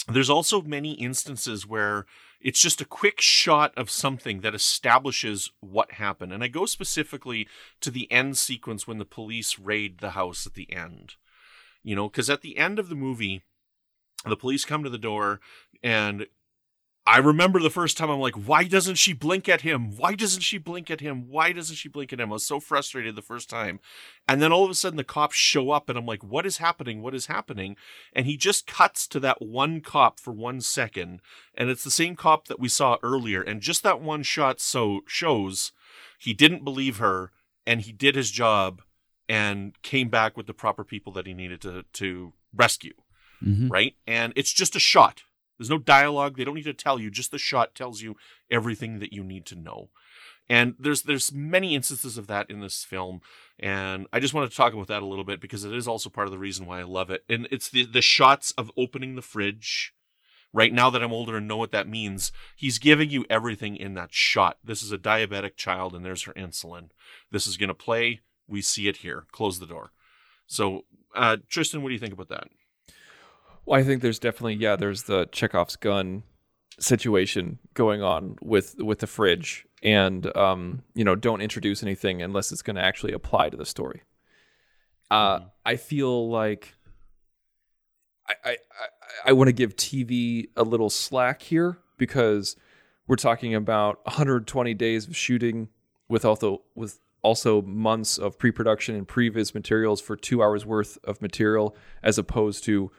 C: there's also many instances where it's just a quick shot of something that establishes what happened. And I go specifically to the end sequence when the police raid the house at the end. You know, because at the end of the movie, the police come to the door and I remember the first time I'm like, why doesn't she blink at him? Why doesn't she blink at him? Why doesn't she blink at him? I was so frustrated the first time. And then all of a sudden the cops show up and I'm like, what is happening? What is happening? And he just cuts to that one cop for one second. And it's the same cop that we saw earlier. And just that one shot so shows he didn't believe her and he did his job and came back with the proper people that he needed to, to rescue.
D: Mhm.
C: Right. And it's just a shot. There's no dialogue. They don't need to tell you. Just the shot tells you everything that you need to know. And there's there's many instances of that in this film, and I just want to talk about that a little bit because it is also part of the reason why I love it. And it's the the shots of opening the fridge. Right now that I'm older and know what that means, he's giving you everything in that shot. This is a diabetic child, and there's her insulin. This is gonna play. We see it here. Close the door. So, uh, Tristan, what do you think about that?
E: Well, I think there's definitely yeah, there's the Chekhov's gun situation going on with with the fridge, and um, you know, don't introduce anything unless it's going to actually apply to the story. Uh, I feel like I I, I, I want to give TV a little slack here because we're talking about 120 days of shooting with also with also months of pre-production and previs materials for two hours worth of material as opposed to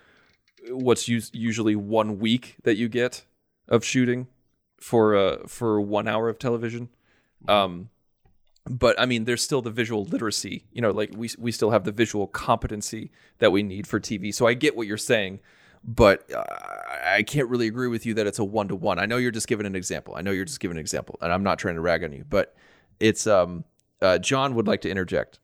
E: what's us- usually one week that you get of shooting for uh for one hour of television. Um but i mean there's still the visual literacy you know like we we still have the visual competency that we need for tv so i get what you're saying but uh, i can't really agree with you that it's a one-to-one. I know you're just giving an example. I know you're just giving an example and i'm not trying to rag on you but it's um uh, john would like to interject.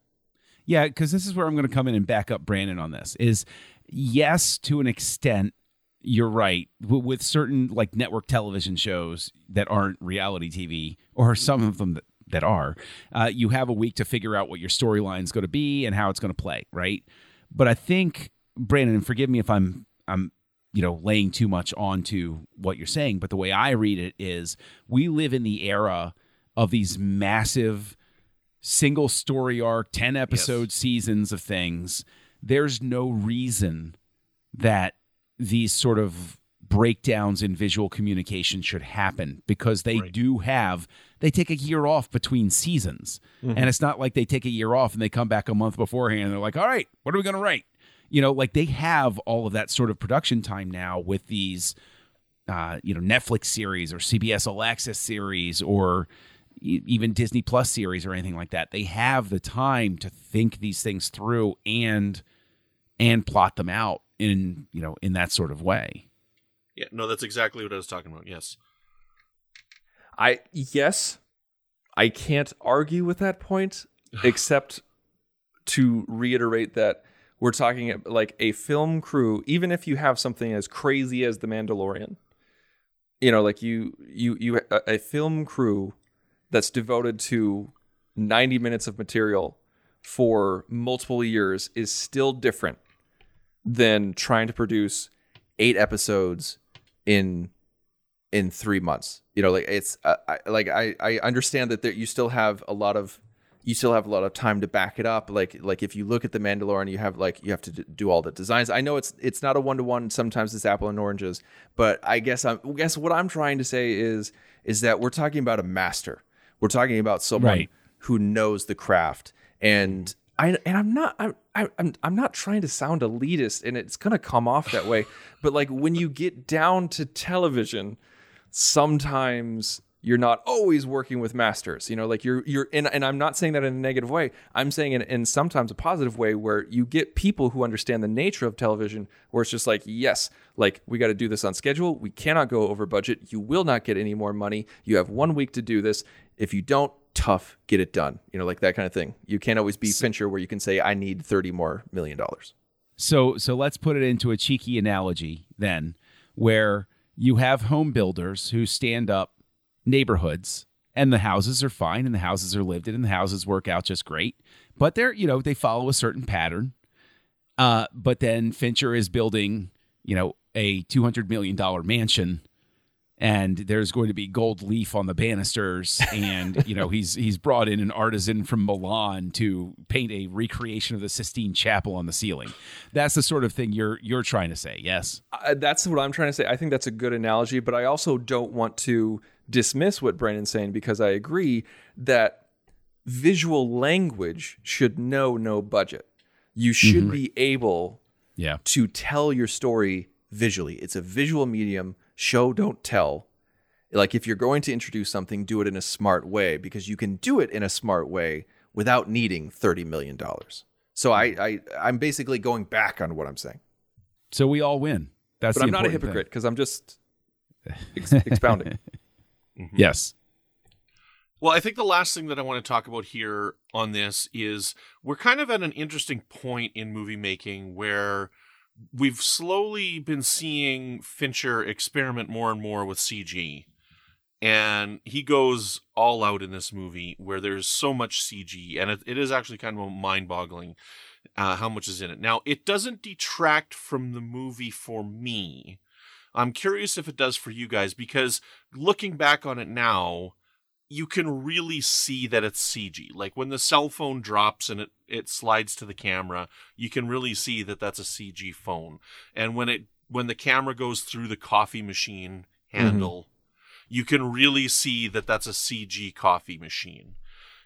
D: Yeah, because this is where I'm going to come in and back up Brandon on this. Is yes, to an extent, you're right. W- with certain like network television shows that aren't reality TV, or some of them that, that are, uh, you have a week to figure out what your storyline's going to be and how it's going to play, right? But I think Brandon, and forgive me if I'm I'm you know laying too much onto what you're saying, but the way I read it is we live in the era of these massive single story arc, 10 episode seasons of things, there's no reason that these sort of breakdowns in visual communication should happen because they
C: Right.
D: do have they take a year off between seasons and it's not like they take a year off and they come back a month beforehand and they're like all right what are we going to write you know like they have all of that sort of production time now with these uh, you know Netflix series or CBS All Access series or even Disney Plus series or anything like that. They have the time to think these things through and and plot them out in you know in that sort of way.
C: Yeah, no, that's exactly what I was talking about. Yes.
E: I yes, I can't argue with that point, except to reiterate that we're talking ab- like a film crew. Even if you have something as crazy as The Mandalorian, you know, like you you you a, a film crew that's devoted to ninety minutes of material for multiple years is still different than trying to produce eight episodes in in three months. You know, like it's uh, I, like I I understand that there, you still have a lot of you still have a lot of time to back it up. Like like if you look at the Mandalorian, you have like you have to do all the designs. I know it's it's not a one to one. Sometimes it's apple and oranges, but I guess I'm I guess what I'm trying to say is is that we're talking about a master. We're talking about someone
D: Right.
E: who knows the craft and. I, and I'm not I'm, I- I'm I'm not trying to sound elitist and it's gonna come off that way, but like when you get down to television, sometimes you're not always working with masters you know like you're you're and, and i'm not saying that in a negative way. I'm saying in, in sometimes a positive way where you get people who understand the nature of television where it's just like yes like we got to do this on schedule. We cannot go over budget. You will not get any more money. You have one week to do this. If you don't tough get it done you know like that kind of thing you can't always be fincher where you can say i need 30 more million dollars
D: So so let's put it into a cheeky analogy then, where you have home builders who stand up neighborhoods and the houses are fine and the houses are lived in and the houses work out just great. but they're you know they follow a certain pattern. Uh, but then Fincher is building you know a two hundred million dollar mansion and there's going to be gold leaf on the banisters and you know he's he's brought in an artisan from Milan to paint a recreation of the Sistine Chapel on the ceiling. That's the sort of thing you're you're trying to say, yes?
E: Uh, that's what I'm trying to say. I think that's a good analogy, but I also don't want to dismiss what Brandon's saying because I agree that visual language should know no budget. You should
D: Mm-hmm.
E: be able
D: Yeah.
E: to tell your story visually. It's a visual medium. Show, don't tell. Like if you're going to introduce something, do it in a smart way because you can do it in a smart way without needing thirty million dollars. So I, I I'm basically going back on what I'm saying,
D: So we all win. That's
E: but
D: the
E: I'm not a hypocrite because I'm just ex- expounding. Mm-hmm.
D: Yes.
C: Well, I think the last thing that I want to talk about here on this is we're kind of at an interesting point in movie making where we've slowly been seeing Fincher experiment more and more with CG. And he goes all out in this movie where there's so much CG, and it, it is actually kind of mind boggling uh, how much is in it. Now, it doesn't detract from the movie for me. I'm curious if it does for you guys because looking back on it now, you can really see that it's CG. Like when the cell phone drops and it, it slides to the camera, you can really see that that's a CG phone. And when it when the camera goes through the coffee machine handle, you can really see that that's a CG coffee machine.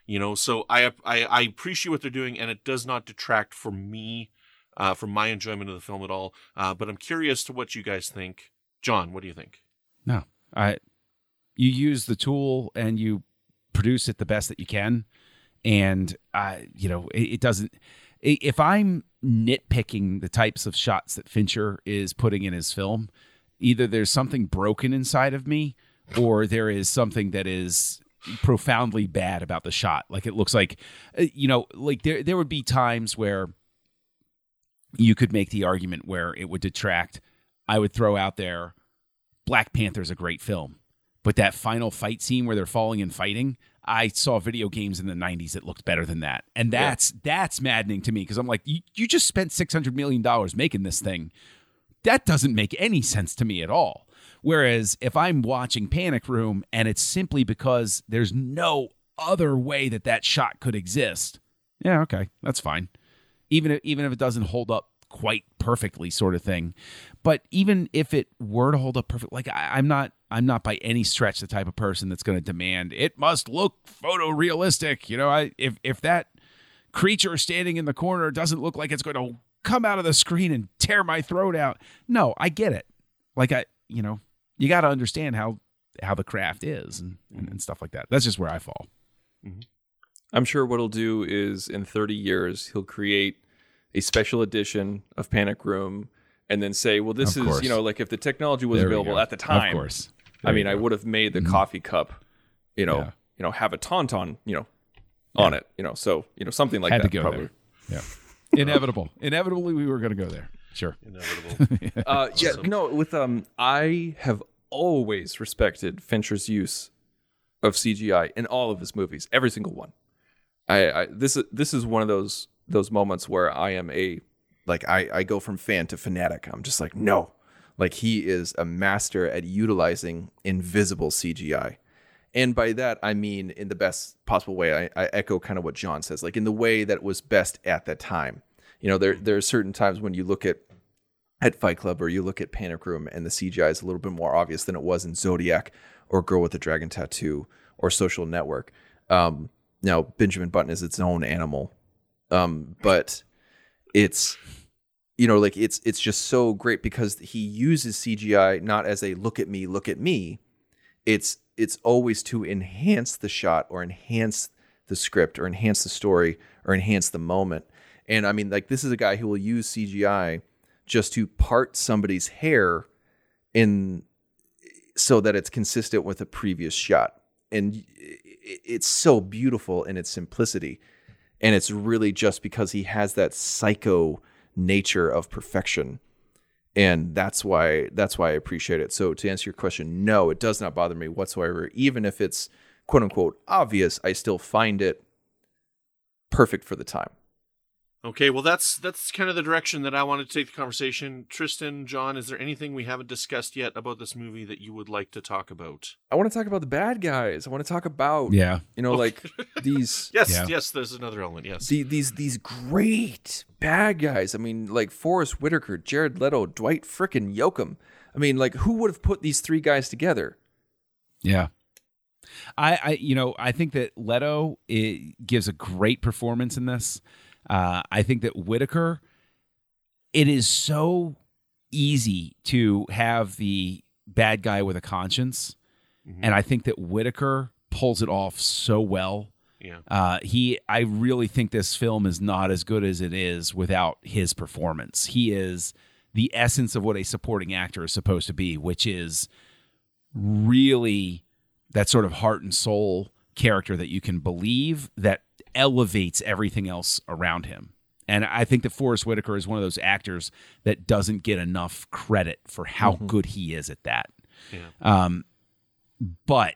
C: You know, so I I, I appreciate what they're doing, and it does not detract from me uh, from my enjoyment of the film at all. Uh, but I'm curious to what you guys think. John, what do you think?
D: No. I you use the tool and you produce it the best that you can. And I you know, it, it doesn't if I'm nitpicking the types of shots that Fincher is putting in his film, either there's something broken inside of me or there is something that is profoundly bad about the shot. Like it looks like uh, you know, like there there would be times where you could make the argument where it would detract. I would throw out there Black Panther's a great film. But that final fight scene where they're falling and fighting, I saw video games in the 90s that looked better than that. And that's that's maddening to me because I'm like, you, you just spent 600 million dollars making this thing. That doesn't make any sense to me at all. Whereas if I'm watching Panic Room and it's simply because there's no other way that that shot could exist. Yeah, okay, that's fine. Even if, even if it doesn't hold up quite perfectly, sort of thing. But even if it were to hold up perfect, like I, I'm not, I'm not by any stretch the type of person that's going to demand it must look photorealistic. You know, I if if that creature standing in the corner doesn't look like it's going to come out of the screen and tear my throat out. No, I get it. Like I, you know, you got to understand how how the craft is and, and, and stuff like that. That's just where I fall. Mm-hmm.
E: I'm sure what he'll do is in 30 years he'll create a special edition of Panic Room and then say, well, this
D: Of
E: is
D: course.
E: you know like if the technology was
D: There
E: available at the time.
D: of course.
E: I mean, I.
D: Mm-hmm.
E: would have made the coffee cup, you know,
D: Yeah.
E: you know, have a tauntaun, you know, on it, you know, so you know something like
D: Had
E: that.
D: to go
E: probably.
D: there. Yeah, inevitable. Inevitably, we were going to go there. Sure.
C: Inevitable.
E: Uh, yeah, no, with um, I have always respected Fincher's use of CGI in all of his movies, every single one. I, I this is this is one of those those moments where I am a like I I go from fan to fanatic. I'm just like no, like he is a master at utilizing invisible CGI. And by that, I mean in the best possible way. I, I echo kind of what John says, like in the way that was best at that time. You know, there there are certain times when you look at at Fight Club or you look at Panic Room and the CGI is a little bit more obvious than it was in Zodiac or Girl with the Dragon Tattoo or Social Network. Um, now Benjamin Button is its own animal, um, but it's you know like it's it's just so great because he uses CGI not as a look at me, look at me. It's it's always to enhance the shot or enhance the script or enhance the story or enhance the moment. And I mean, like this is a guy who will use CGI just to part somebody's hair in so that it's consistent with a previous shot. And it's so beautiful in its simplicity. And it's really just because he has that psycho nature of perfection. And that's why that's why I appreciate it. So to answer your question, no, it does not bother me whatsoever. Even if it's quote unquote obvious, I still find it perfect for the time.
C: Okay, well that's that's kind of the direction that I wanted to take the conversation. Tristan, John, is there anything we haven't discussed yet about this movie that you would like to talk about?
E: I want to talk about the bad guys. I want to talk about
D: Yeah.
E: you know like these
C: Yes,
D: Yeah.
C: yes, there's another element. Yes.
E: the, these these great bad guys. I mean, like Forest Whitaker, Jared Leto, Dwight frickin' Yoakam. I mean, like who would have put these three guys together?
D: Yeah. I, I you know, I think that Leto it gives a great performance in this. Uh, I think that Whitaker, it is so easy to have the bad guy with a conscience. And I think that Whitaker pulls it off so well.
C: yeah.
D: Uh, he, I really think this film is not as good as it is without his performance. He is the essence of what a supporting actor is supposed to be, which is really that sort of heart and soul character that you can believe that elevates everything else around him. And I think that Forest Whitaker is one of those actors that doesn't get enough credit for how good he is at that.
C: Yeah.
D: Um, but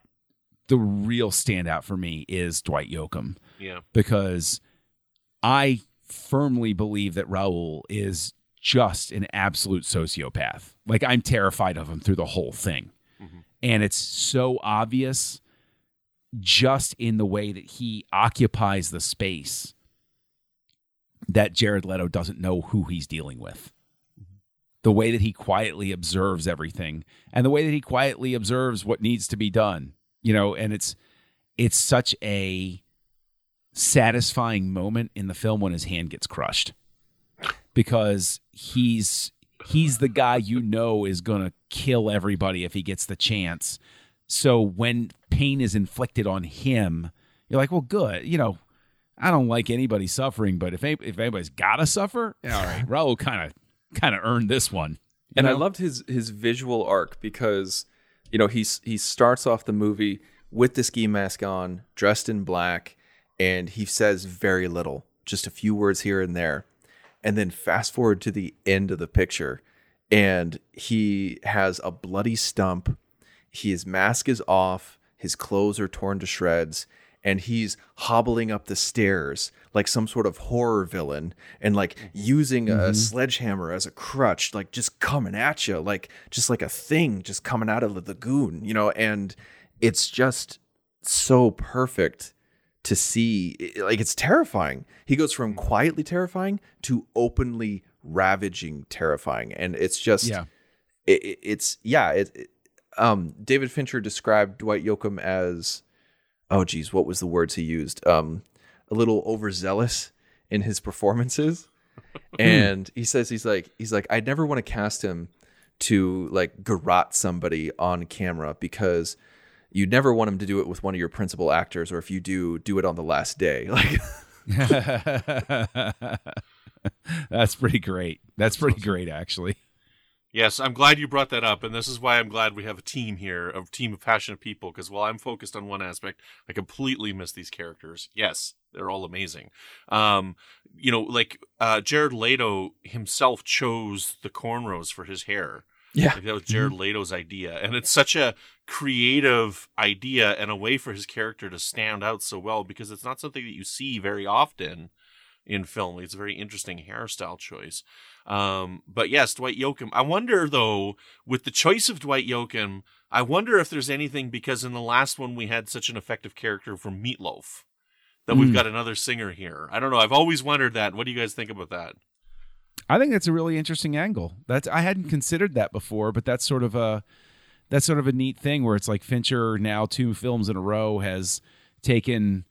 D: the real standout for me is Dwight Yoakam
C: Yeah.
D: because I firmly believe that Raul is just an absolute sociopath. Like I'm terrified of him through the whole thing. And it's so obvious just in the way that he occupies the space that Jared Leto doesn't know who he's dealing with. The way that he quietly observes everything and the way that he quietly observes what needs to be done. You know, and it's it's such a satisfying moment in the film when his hand gets crushed because he's he's the guy you know is going to kill everybody if he gets the chance so when pain is inflicted on him you're like well good you know i don't like anybody suffering but if if anybody's got to suffer all right raul kind of kind of earned this one
E: and I loved his his visual arc because you know he's he starts off the movie with the ski mask on, dressed in black, and he says very little, just a few words here and there. And then fast forward to the end of the picture, and he has a bloody stump. His mask is off, his clothes are torn to shreds, and he's hobbling up the stairs like some sort of horror villain and like using a mm-hmm. sledgehammer as a crutch, like just coming at you, like just like a thing just coming out of the lagoon, you know, and it's just so perfect to see like it's terrifying. He goes from quietly terrifying to openly ravaging terrifying and it's just
D: Yeah.
E: it, it- it's yeah it, it- um david fincher described dwight yoakam as oh geez what was the words he used um a little overzealous in his performances and he says he's like he's like i'd never want to cast him to like garrote somebody on camera because you'd never want him to do it with one of your principal actors or if you do do it on the last day like
D: That's pretty great. That's pretty great, actually.
C: Yes, I'm glad you brought that up, and this is why I'm glad we have a team here, a team of passionate people. Because while I'm focused on one aspect, I completely miss these characters. Yes, they're all amazing. Um, you know, like uh, Jared Leto himself chose the cornrows for his hair.
E: yeah
C: Like that was Jared Leto's idea, and it's such a creative idea and a way for his character to stand out so well because it's not something that you see very often in film. It's a very interesting hairstyle choice. Um, but yes, Dwight Yoakam. I wonder though, with the choice of Dwight Yoakam, I wonder if there's anything because in the last one we had such an effective character from Meatloaf that we've
D: Mm.
C: got another singer here. I don't know. I've always wondered that. What do you guys think about that?
D: I think that's a really interesting angle. That's I hadn't considered that before, but that's sort of a that's sort of a neat thing where it's like Fincher now two films in a row has taken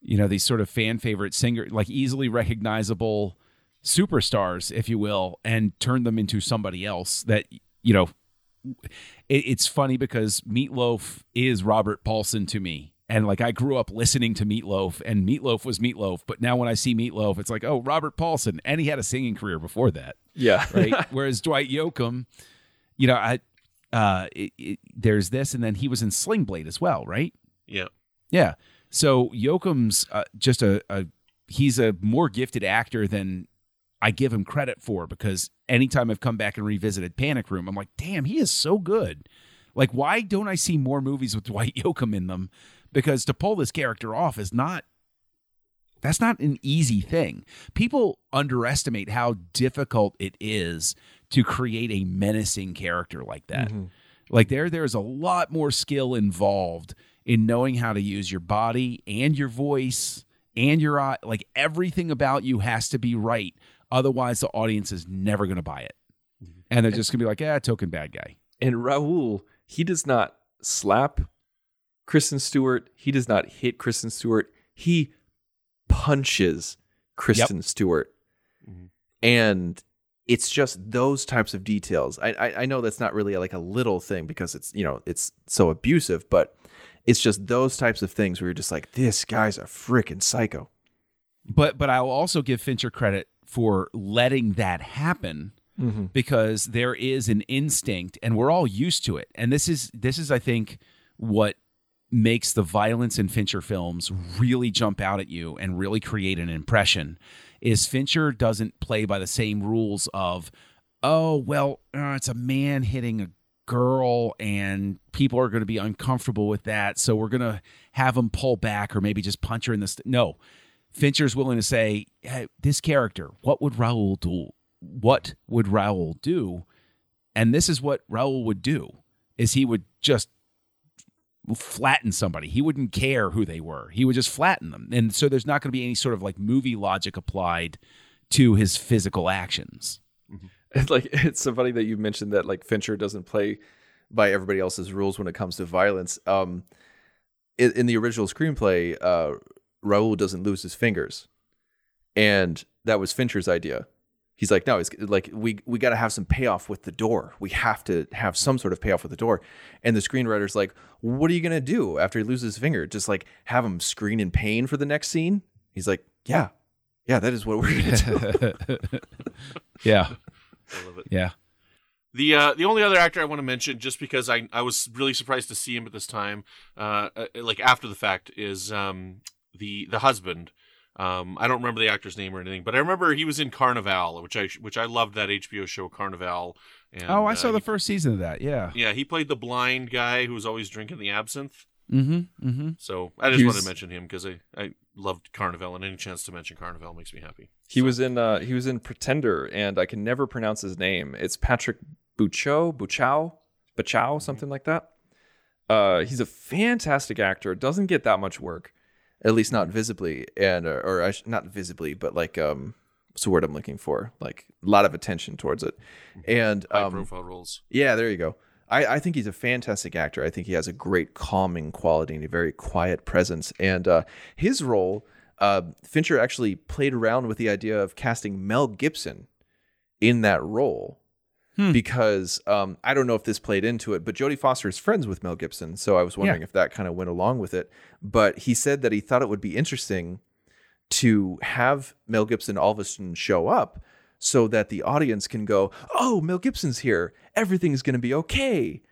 D: you know these sort of fan favorite singer like easily recognizable superstars if you will and turn them into somebody else that you know it, it's funny because Meatloaf is Robert Paulson to me. And like I grew up listening to Meatloaf and Meatloaf was Meatloaf, but now when I see Meatloaf, it's like, oh, Robert Paulson. And he had a singing career before that
E: yeah
D: right? Whereas Dwight Yoakam, you know, I uh, it, it, there's this, and then he was in Sling Blade as well, right?
C: Yeah.
D: Yeah. So Yoakam's uh, just a, a he's a more gifted actor than I give him credit for because anytime I've come back and revisited Panic Room, I'm like, damn, he is so good. Like, why don't I see more movies with Dwight Yoakam in them? Because to pull this character off is not That's not an easy thing. People underestimate how difficult it is to create a menacing character like that. Mm-hmm. Like there there's a lot more skill involved in knowing how to use your body and your voice and your eye like everything about you has to be right otherwise the audience is never going to buy it. Mm-hmm. And they're just going to be like, "Yeah, token bad guy."
E: And Raul, he does not slap Kristen Stewart. He does not hit Kristen Stewart. He punches Kristen Stewart. Mm-hmm. And it's just those types of details. I, I I know that's not really like a little thing because it's you know it's so abusive, but it's just those types of things where you're just like, this guy's a freaking psycho.
D: But but I'll also give Fincher credit for letting that happen because there is an instinct and we're all used to it. And this is this is I think what makes the violence in Fincher films really jump out at you and really create an impression is Fincher doesn't play by the same rules of oh well uh, it's a man hitting a girl and people are going to be uncomfortable with that so we're going to have him pull back or maybe just punch her in the st-. no Fincher's willing to say, hey, this character, what would Raul do? What would Raul do? And this is what Raul would do is he would just flatten somebody. He wouldn't care who they were. He would just flatten them. And so there's not going to be any sort of like movie logic applied to his physical actions.
E: It's like it's so funny that you mentioned that like Fincher doesn't play by everybody else's rules when it comes to violence. Um, in, in the original screenplay, uh, Raul doesn't lose his fingers, and that was Fincher's idea. He's like, no, it's like we we got to have some payoff with the door. We have to have some sort of payoff with the door. And the screenwriter's like, what are you gonna do after he loses his finger? Just like have him scream in pain for the next scene? He's like, yeah, yeah, that is what we're gonna do.
D: Yeah.
C: I love it.
D: Yeah.
C: The uh, the only other actor I want to mention, just because I I was really surprised to see him at this time, uh, uh, like after the fact, is um the the husband. Um, I don't remember the actor's name or anything, but I remember he was in Carnival, which I which I loved that HBO show Carnival. And,
D: oh, I
C: uh,
D: saw the
C: he-
D: first season of that. Yeah.
C: Yeah, he played the blind guy who was always drinking the absinthe.
D: Mm-hmm. Mm-hmm.
C: So I just
E: He
C: wanted
E: was-
C: to mention him because I, I loved Carnival, and any chance to mention Carnival makes me happy.
E: He was in uh he was in Pretender and I can never pronounce his name. It's Patrick Bucho, Buchow, Buchow, something like that. Uh he's a fantastic actor. Doesn't get that much work, at least not visibly and uh, or I sh- not visibly, but like um what's the word I'm looking for? Like a lot of attention towards it. And
C: High
E: um
C: profile roles.
E: yeah, there you go. I, I think he's a fantastic actor. I think he has a great calming quality and a very quiet presence. And uh, his role, uh, Fincher actually played around with the idea of casting Mel Gibson in that role because um, I don't know if this played into it, but Jodie Foster is friends with Mel Gibson. So I was wondering
D: Yeah.
E: if that kind of went along with it. But he said that he thought it would be interesting to have Mel Gibson all of a sudden show up so that the audience can go, oh, Mel Gibson's here. Everything's going to be okay.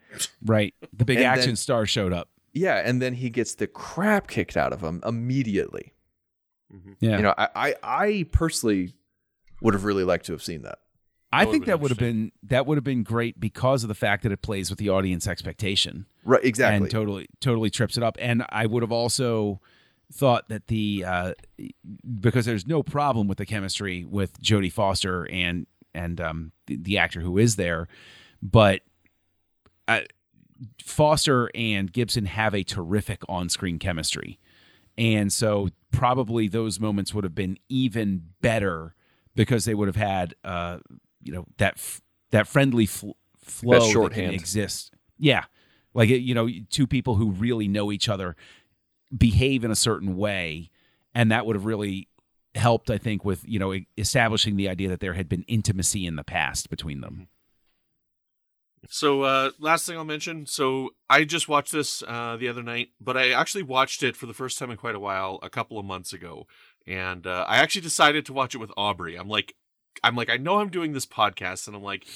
D: Right. The big
E: And
D: action
E: then-
D: star showed up.
E: Yeah. And then he gets the crap kicked out of him immediately.
D: Yeah.
E: You know, I, I, I personally would have really liked to have seen that.
D: I think that would have been that would have been great because of the fact that it plays with the audience expectation.
E: Right. Exactly.
D: and totally totally trips it up. And I would have also thought that the uh, because there's no problem with the chemistry with Jodie Foster and and um, the, the actor who is there, but uh, Foster and Gibson have a terrific on-screen chemistry, and so probably those moments would have been even better because they would have had uh, you know that f- that friendly fl- flow that, can
E: shorthand.
D: exist. Yeah, like you know, two people who really know each other behave in a certain way, and that would have really helped. I think with you know establishing the idea that there had been intimacy in the past between them.
C: So, uh, last thing I'll mention. So, I just watched this uh, the other night, but I actually watched it for the first time in quite a while a couple of months ago, and uh, I actually decided to watch it with Aubrey. I'm like, I'm like, I know I'm doing this podcast, and I'm like,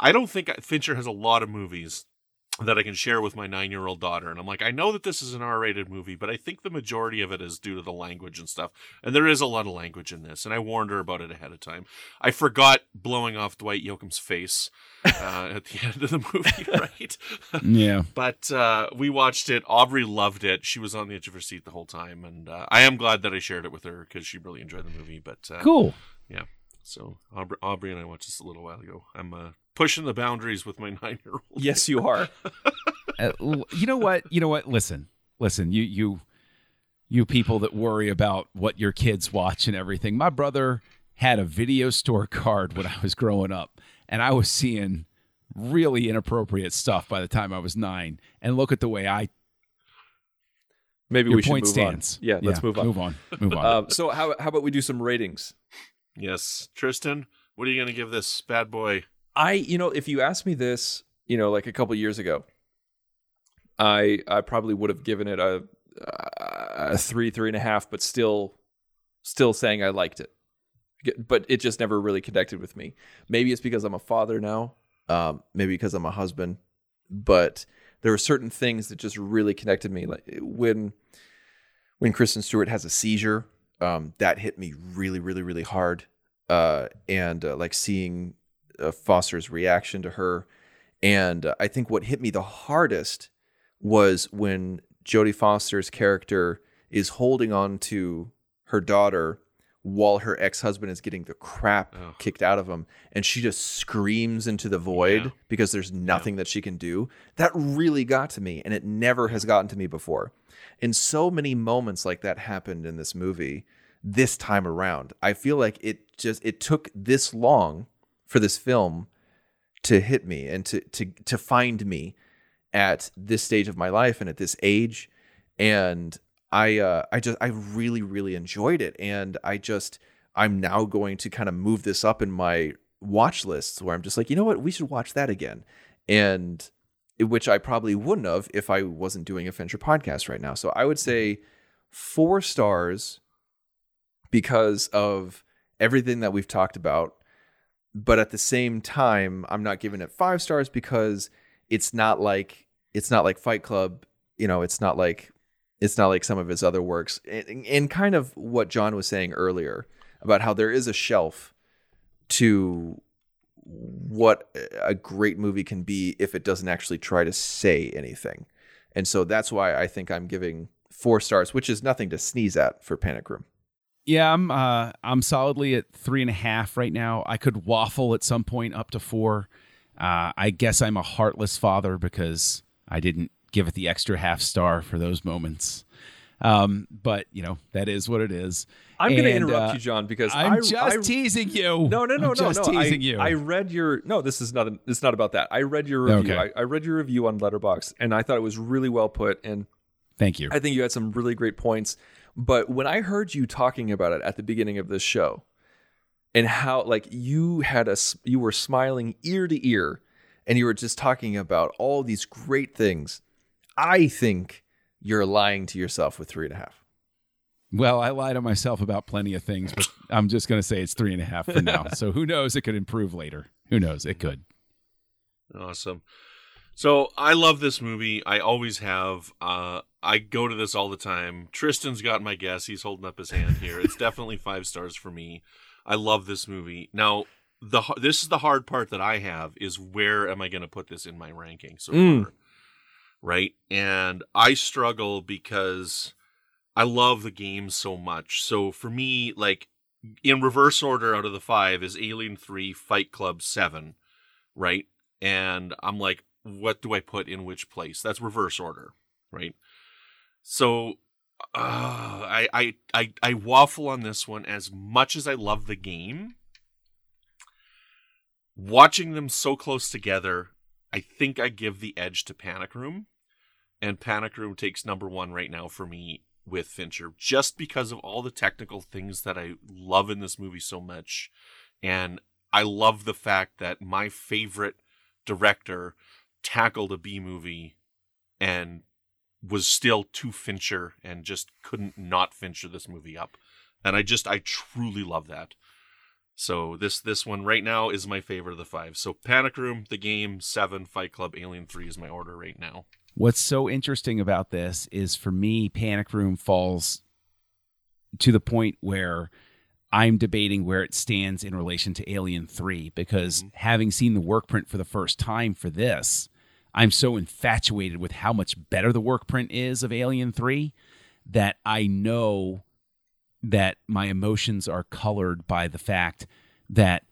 C: I don't think Fincher has a lot of movies that I can share with my nine year old daughter. And I'm like, I know that this is an R rated movie, but I think the majority of it is due to the language and stuff. And there is a lot of language in this. And I warned her about it ahead of time. I forgot blowing off Dwight Yoakam's face uh, at the end of the movie, right?
D: Yeah.
C: but uh, we watched it. Aubrey loved it. She was on the edge of her seat the whole time. And uh, I am glad that I shared it with her because she really enjoyed the movie. But uh,
D: Cool.
C: yeah. So Aubrey, Aubrey and I watched this a little while ago. I'm uh, pushing the boundaries with my nine year old.
E: Yes, you are.
D: Uh, you know what? You know what? Listen, listen. You you you people that worry about what your kids watch and everything. My brother had a video store card when I was growing up, and I was seeing really inappropriate stuff by the time I was nine. And look at the way I.
E: Maybe
D: Your
E: we should
D: point
E: move
D: stands.
E: on. Yeah, let's move on.
D: Move on. Move on.
E: Um, so how how about we do some ratings?
C: Yes, Tristan, what are you going to give this bad boy?
E: I, you know, if you asked me this, you know, like a couple years ago, I I probably would have given it a, a three, three and a half, but still, still saying I liked it. But it just never really connected with me. Maybe it's because I'm a father now. Um, maybe because I'm a husband. But there were certain things that just really connected me. Like when when Kristen Stewart has a seizure, um, that hit me really, really, really hard. Uh, and uh, like seeing uh, Foster's reaction to her. And uh, I think what hit me the hardest was when Jodie Foster's character is holding on to her daughter while her ex-husband is getting the crap
C: Ugh.
E: kicked out of him and she just screams into the void
C: Yeah.
E: because there's nothing that she can do that really got to me and it never has gotten to me before and so many moments like that happened in this movie this time around. I feel like it just it took this long for this film to hit me and to to to find me at this stage of my life and at this age. And i uh i just i really really enjoyed it. And i just i'm now going to kind of move this up in my watch lists where i'm just like you know what? We should watch that again. And which i probably wouldn't have if i wasn't doing a fincher podcast right now. So i would say mm-hmm. four stars because of everything that we've talked about. But at the same time i'm not giving it five stars because it's not like it's not like fight club you know it's not like it's not like some of his other works. And, and kind of what john was saying earlier about how there is a shelf to what a great movie can be if it doesn't actually try to say anything and so that's why i think i'm giving four stars which is nothing to sneeze at for panic room
D: Yeah, I'm uh I'm solidly at three and a half right now. I could waffle at some point up to four. Uh, I guess I'm a heartless father because I didn't give it the extra half star for those moments. Um, but you know that is what it is.
E: i'm going to interrupt
D: uh,
E: you john because
D: I'm
E: I,
D: just
E: I,
D: teasing you.
E: No, no, no,
D: I'm
E: no,
D: just
E: no.
D: teasing
E: I,
D: you.
E: I read your no. This is not. It's not about that. I read your review.
D: Okay.
E: I, I read your review on Letterboxd, and I thought it was really well put. And
D: Thank you.
E: I think you had some really great points. But when I heard you talking about it at the beginning of this show, and how like you had a you were smiling ear to ear, and you were just talking about all these great things, I think you're lying to yourself with three and a half.
D: Well, I lie to myself about plenty of things, but I'm just going to say it's three and a half for now. so who knows? It could improve later. Who knows? It could.
C: Awesome. So I love this movie. I always have. Uh, I go to this all the time. Tristan's got my guess. He's holding up his hand here. It's definitely five stars for me. I love this movie. Now, the this is the hard part that I have is where am I going to put this in my ranking so
E: Mm.
C: far, right? And I struggle because I love the game so much. So for me, like in reverse order out of the five is Alien Three, Fight Club Seven, right? And I'm like, what do I put in which place? That's reverse order, right? So uh, I, I I I waffle on this one as much as I love the game. Watching them so close together, I think I give the edge to Panic Room, and Panic Room takes number one right now for me with Fincher, just because of all the technical things that I love in this movie so much, and I love the fact that my favorite director tackled a B movie and was still too Fincher and just couldn't not Fincher this movie up. And I just I truly love that. So this this one right now is my favorite of the five. So Panic Room, The Game, Seven, Fight Club, Alien Three is my order right now.
D: What's so interesting about this is for me, Panic Room falls to the point where I'm debating where it stands in relation to Alien 3 because
C: Mhm.
D: having seen the work print for the first time for this, I'm so infatuated with how much better the work print is of Alien 3 that I know that my emotions are colored by the fact that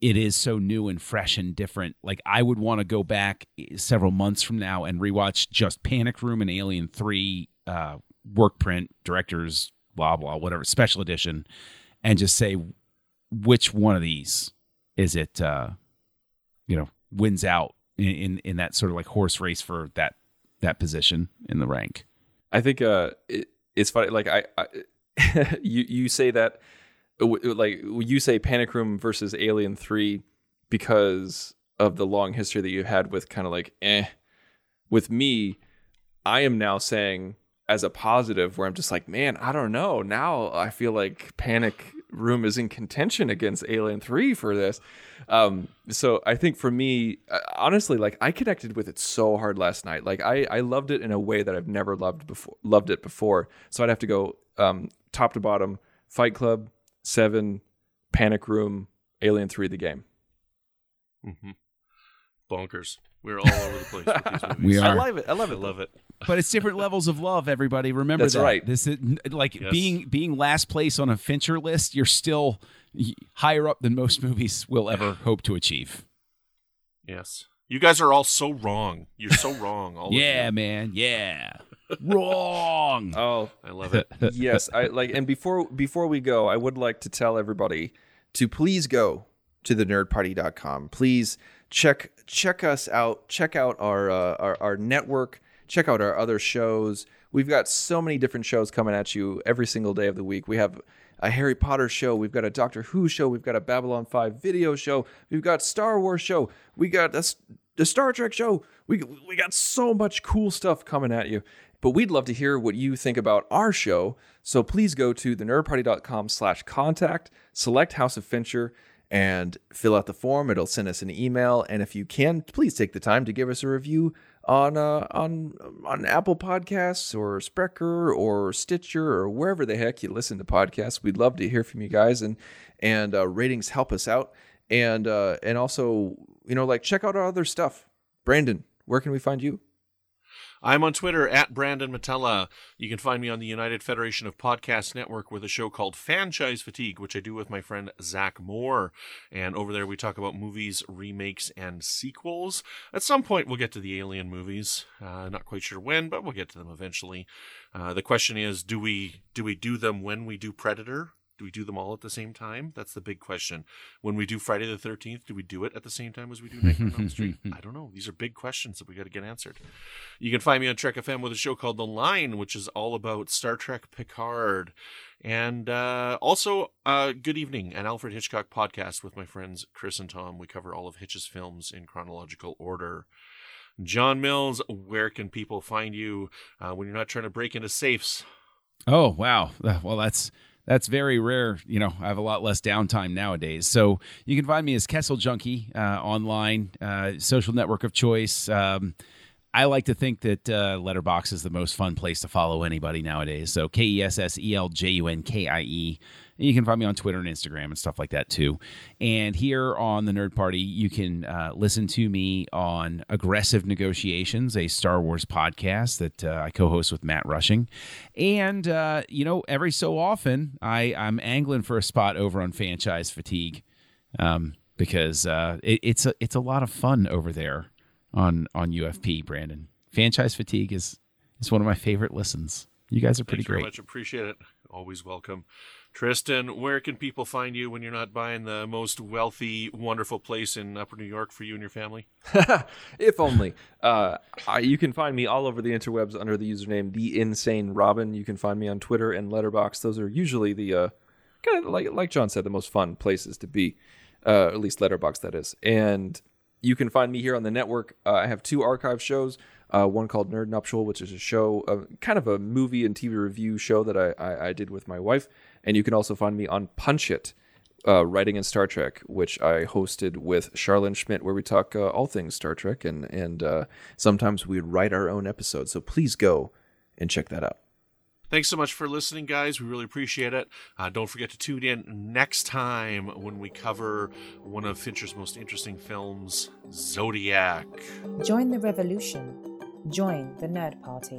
D: it is so new and fresh and different. Like I would want to go back several months from now and rewatch just Panic Room and Alien 3 uh, work print, directors, blah blah, whatever, special edition and just say which one of these is it uh you know wins out in, in in that sort of like horse race for that that position in the rank
E: I think uh, it, it's funny. Like I, I you you say that uh, like you say Panic Room versus Alien Three because of the long history that you had with kind of like eh. With me, I am now saying as a positive where I'm just like, man, I don't know. Now I feel like Panic Room is in contention against Alien 3 for this. Um, so I think for me, uh, honestly, like I connected with it so hard last night. Like I, I loved it in a way that I've never loved before, loved it before. So I'd have to go um, top to bottom, Fight Club, Seven, Panic Room, Alien 3, the game.
C: Mm-hmm. Bonkers. We're all over the place with these movies.
D: We
E: I love it. I love
C: I
E: it.
C: love it.
D: but it's different levels of love everybody remember
E: That's
D: that.
E: right.
D: this is like
C: Yes.
D: being being last place on a fincher list you're still higher up than most movies will ever hope to achieve
C: Yes. You guys are all so wrong. You're so wrong. All
D: yeah
C: of
D: man yeah wrong.
E: Oh.
C: I love it.
E: yes i like and before before we go i would like to tell everybody to please go to the nerdparty.com please check check us out check out our uh, our, our network check out our other shows. We've got so many different shows coming at you every single day of the week. We have a harry potter show we've got a doctor who show we've got a babylon 5 video show we've got star wars show we got a, the star trek show. We, we got so much cool stuff coming at you but we'd love to hear what you think about our show. So please go to thenerdparty.com slash contact, select House of Fincher, and fill out the form. It'll send us an email. And if you can, please take the time to give us a review on uh, on on Apple Podcasts or Spreaker or Stitcher or wherever the heck you listen to podcasts. We'd love to hear from you guys, and and uh, ratings help us out. And uh, and also, you know, like check out our other stuff. Brandon, where can we find you?
C: I'm on Twitter at Brandon Matella. You can find me on the United Federation of Podcast Network with a show called Franchise Fatigue, which I do with my friend Zach Moore. And over there, we talk about movies, remakes, and sequels. At some point, we'll get to the Alien movies. Uh, not quite sure when, but we'll get to them eventually. Uh, the question is, do we do we do them when we do Predator? Do we do them all at the same time? That's the big question. When we do Friday the 13th, do we do it at the same time as we do Nightmare on Elm Street? I don't know. These are big questions that we got to get answered. You can find me on Trek FM with a show called The Line, which is all about Star Trek Picard. And uh, also, uh, Good Evening, an Alfred Hitchcock podcast with my friends Chris and Tom. We cover all of Hitch's films in chronological order. John Mills, where can people find you uh, when you're not trying to break into safes?
D: Oh wow! Uh, Well, that's that's very rare. You know, I have a lot less downtime nowadays. So you can find me as Kessel Junkie uh, online, uh, social network of choice. Um, I like to think that uh, Letterboxd is the most fun place to follow anybody nowadays. So K E S S E L J U N K I E. And you can find me on Twitter and Instagram and stuff like that too. And here on the Nerd Party, you can uh, listen to me on Aggressive Negotiations, a Star Wars podcast that uh, I co-host with Matt Rushing. And uh, you know, every so often, I I'm angling for a spot over on Franchise Fatigue um, because uh, it, it's a it's a lot of fun over there on on UFP. Brandon, Franchise Fatigue is is one of my favorite listens. You guys are pretty
C: Thanks
D: great.
C: much. Appreciate it. Always welcome. Tristan, where can people find you when you're not buying the most wealthy, wonderful place in Upper New York for you and your family?
E: if only. Uh, I, you can find me all over the interwebs under the username the Insane Robin. You can find me on Twitter and Letterboxd. Those are usually the uh, kind of like like John said, the most fun places to be. Uh, at least Letterboxd, that is. And you can find me here on the network. Uh, I have two archive shows. Uh, one called Nerd Nuptial, which is a show, uh, kind of a movie and TV review show that I, I, I did with my wife. And you can also find me on Punch It, uh, Writing in Star Trek, which I hosted with Charlene Schmidt, where we talk uh, all things Star Trek, and and uh, sometimes we write our own episodes. So please go and check that out.
C: Thanks so much for listening, guys. We really appreciate it. Uh, don't forget to tune in next time when we cover one of Fincher's most interesting films, Zodiac.
A: Join the revolution. Join the Nerd Party.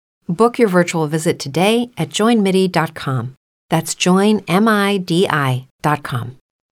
F: Book your virtual visit today at joinmidi.com. That's joinmidi.com.